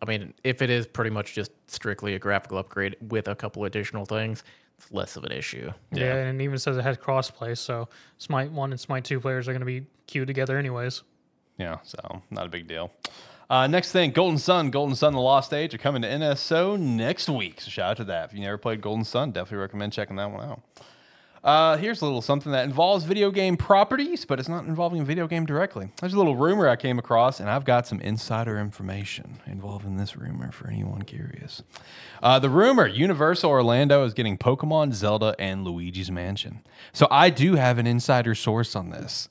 I mean, if it is pretty much just strictly a graphical upgrade with a couple additional things, it's less of an issue. Yeah, and it even says it has crossplay. So Smite One and Smite Two players are going to be queued together anyways. Yeah, so not a big deal. Uh, next thing, Golden Sun, Golden Sun, The Lost Age are coming to NSO next week. So shout out to that. If you never played Golden Sun, definitely recommend checking that one out. Uh, here's a little something that involves video game properties, but it's not involving a video game directly. There's a little rumor I came across, and I've got some insider information involving this rumor for anyone curious. Uh, the rumor Universal Orlando is getting Pokemon, Zelda, and Luigi's Mansion. So I do have an insider source on this.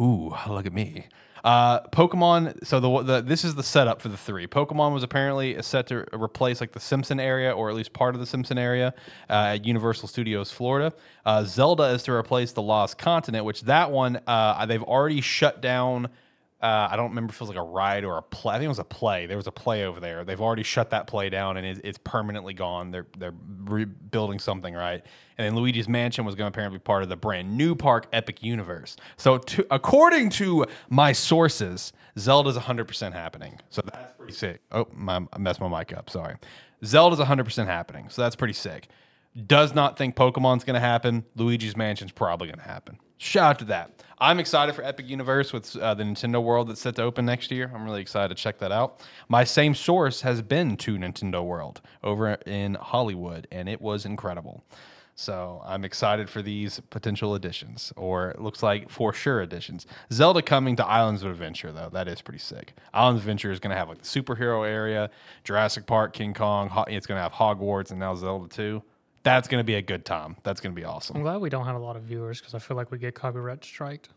Ooh, look at me. Uh, Pokemon. So the, the this is the setup for the three. Pokemon was apparently set to replace like the Simpson area, or at least part of the Simpson area, uh, at Universal Studios Florida. Uh, Zelda is to replace the Lost Continent, which that one uh, they've already shut down. Uh, I don't remember if it was like a ride or a play. I think it was a play. There was a play over there. They've already shut that play down and it's, it's permanently gone. They're they're rebuilding something, right? And then Luigi's Mansion was going to apparently be part of the brand new park Epic Universe. So, to, according to my sources, Zelda's 100% happening. So that's pretty sick. Oh, my, I messed my mic up. Sorry. Zelda's 100% happening. So that's pretty sick. Does not think Pokemon's going to happen. Luigi's Mansion's probably going to happen. Shout out to that. I'm excited for Epic Universe with uh, the Nintendo World that's set to open next year. I'm really excited to check that out. My same source has been to Nintendo World over in Hollywood, and it was incredible. So I'm excited for these potential additions, or it looks like for sure additions. Zelda coming to Islands of Adventure, though, that is pretty sick. Islands of Adventure is going to have like the superhero area, Jurassic Park, King Kong. It's going to have Hogwarts, and now Zelda 2. That's going to be a good time. That's going to be awesome. I'm glad we don't have a lot of viewers because I feel like we get copyright striked.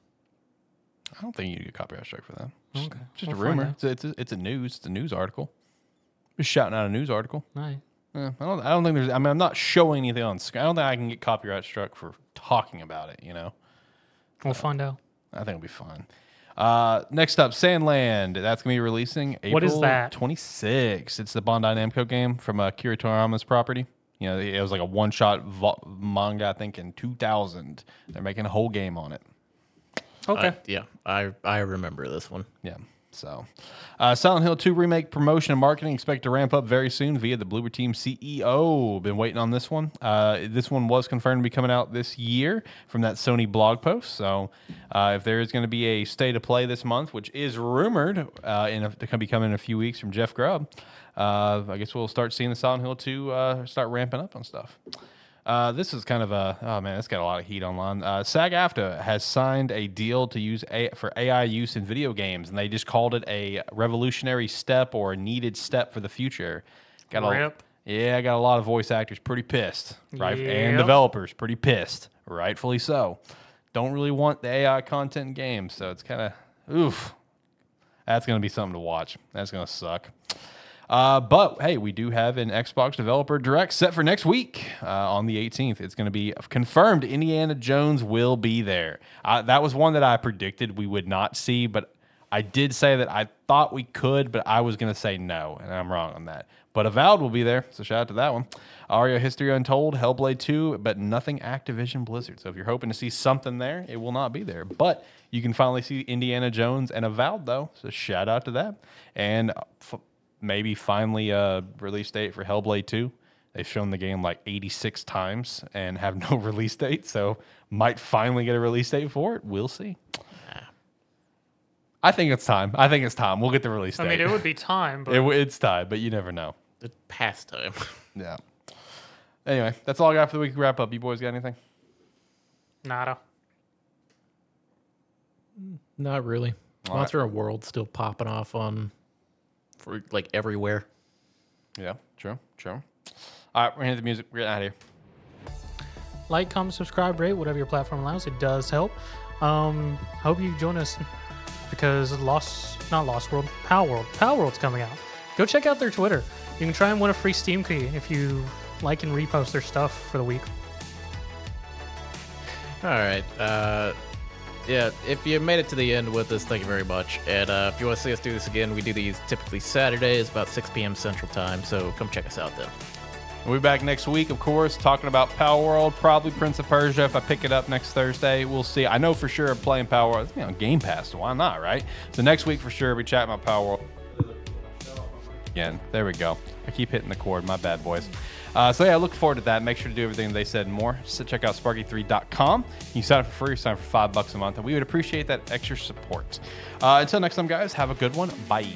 I don't think you get copyright strike for that. Just, Okay, just we'll a rumor. It's a, it's, a, it's a news. It's a news article. Just shouting out a news article. Nice. Eh, I don't. I don't think there's. I mean, I'm not showing anything on screen. I don't think I can get copyright struck for talking about it. You know. We'll find out. I think it'll be fun. Uh, next up, Sand Land. That's gonna be releasing April What is that? 26. It's the Bandai Namco game from uh, Kira Toriyama's property. You know, it was like a one-shot vo- manga. I think in 2000. They're making a whole game on it. Okay. I- yeah, I I remember this one. Yeah. So, uh, Silent Hill 2 remake promotion and marketing expect to ramp up very soon via the Bloober Team CEO. Been waiting on this one. Uh, this one was confirmed to be coming out this year from that Sony blog post. So, uh, if there is going to be a state of play this month, which is rumored uh, in a, to be coming in a few weeks from Jeff Grubb, uh, I guess we'll start seeing the Silent Hill 2 uh, start ramping up on stuff. Uh, this is kind of a oh man, it's got a lot of heat online. Uh, SAG-AFTRA has signed a deal to use a, for AI use in video games, and they just called it a revolutionary step or a needed step for the future. Got a, Rip. yeah, I got a lot of voice actors pretty pissed, right, and developers pretty pissed, rightfully so. Don't really want the AI content in games, so it's kind of oof. That's gonna be something to watch. That's gonna suck. Uh, but hey, we do have an Xbox Developer Direct set for next week uh, on the 18th. It's going to be confirmed. Indiana Jones will be there. Uh, that was one that I predicted we would not see, but I did say that I thought we could, but I was going to say no, and I'm wrong on that. But Avowed will be there, so shout out to that one. Aria History Untold, Hellblade 2, but nothing Activision Blizzard. So if you're hoping to see something there, it will not be there. But you can finally see Indiana Jones and Avowed, though, so shout out to that. And uh, f- maybe finally a release date for Hellblade 2. They've shown the game like 86 times and have no release date, so might finally get a release date for it. We'll see. I think it's time. I think it's time. We'll get the release I date. mean, it would be time, but It it's time, but you never know. It's pastime. Yeah. Anyway, that's all I got for the week wrap up. You boys got anything? nada. Not really. All Monster of World still popping off on for like everywhere. Yeah, true, true. All right, we're gonna hit the music. We're getting out of here. Like, comment, subscribe, rate, whatever your platform allows. It does help. Um, hope you join us because Lost, not Lost World, Palworld. Power World's coming out. Go check out their Twitter. You can try and win a free Steam key if you like and repost their stuff for the week. All right. Uh, yeah, if you made it to the end with us, thank you very much. And uh, if you want to see us do this again, we do these typically Saturdays, about 6 p.m. Central Time. So come check us out then. We'll be back next week, of course, talking about Palworld, probably Prince of Persia. If I pick it up next Thursday, we'll see. I know for sure I'm playing Palworld. You know, Game Pass, so why not, right? So next week for sure, we chat about Palworld. Again, there we go. I keep hitting the cord. My bad, boys. Uh, so yeah, I look forward to that. Make sure to do everything they said and more. So check out sparke3.com. You sign up for free, sign up for five bucks a month, and we would appreciate that extra support. Uh, until next time, guys, have a good one. Bye.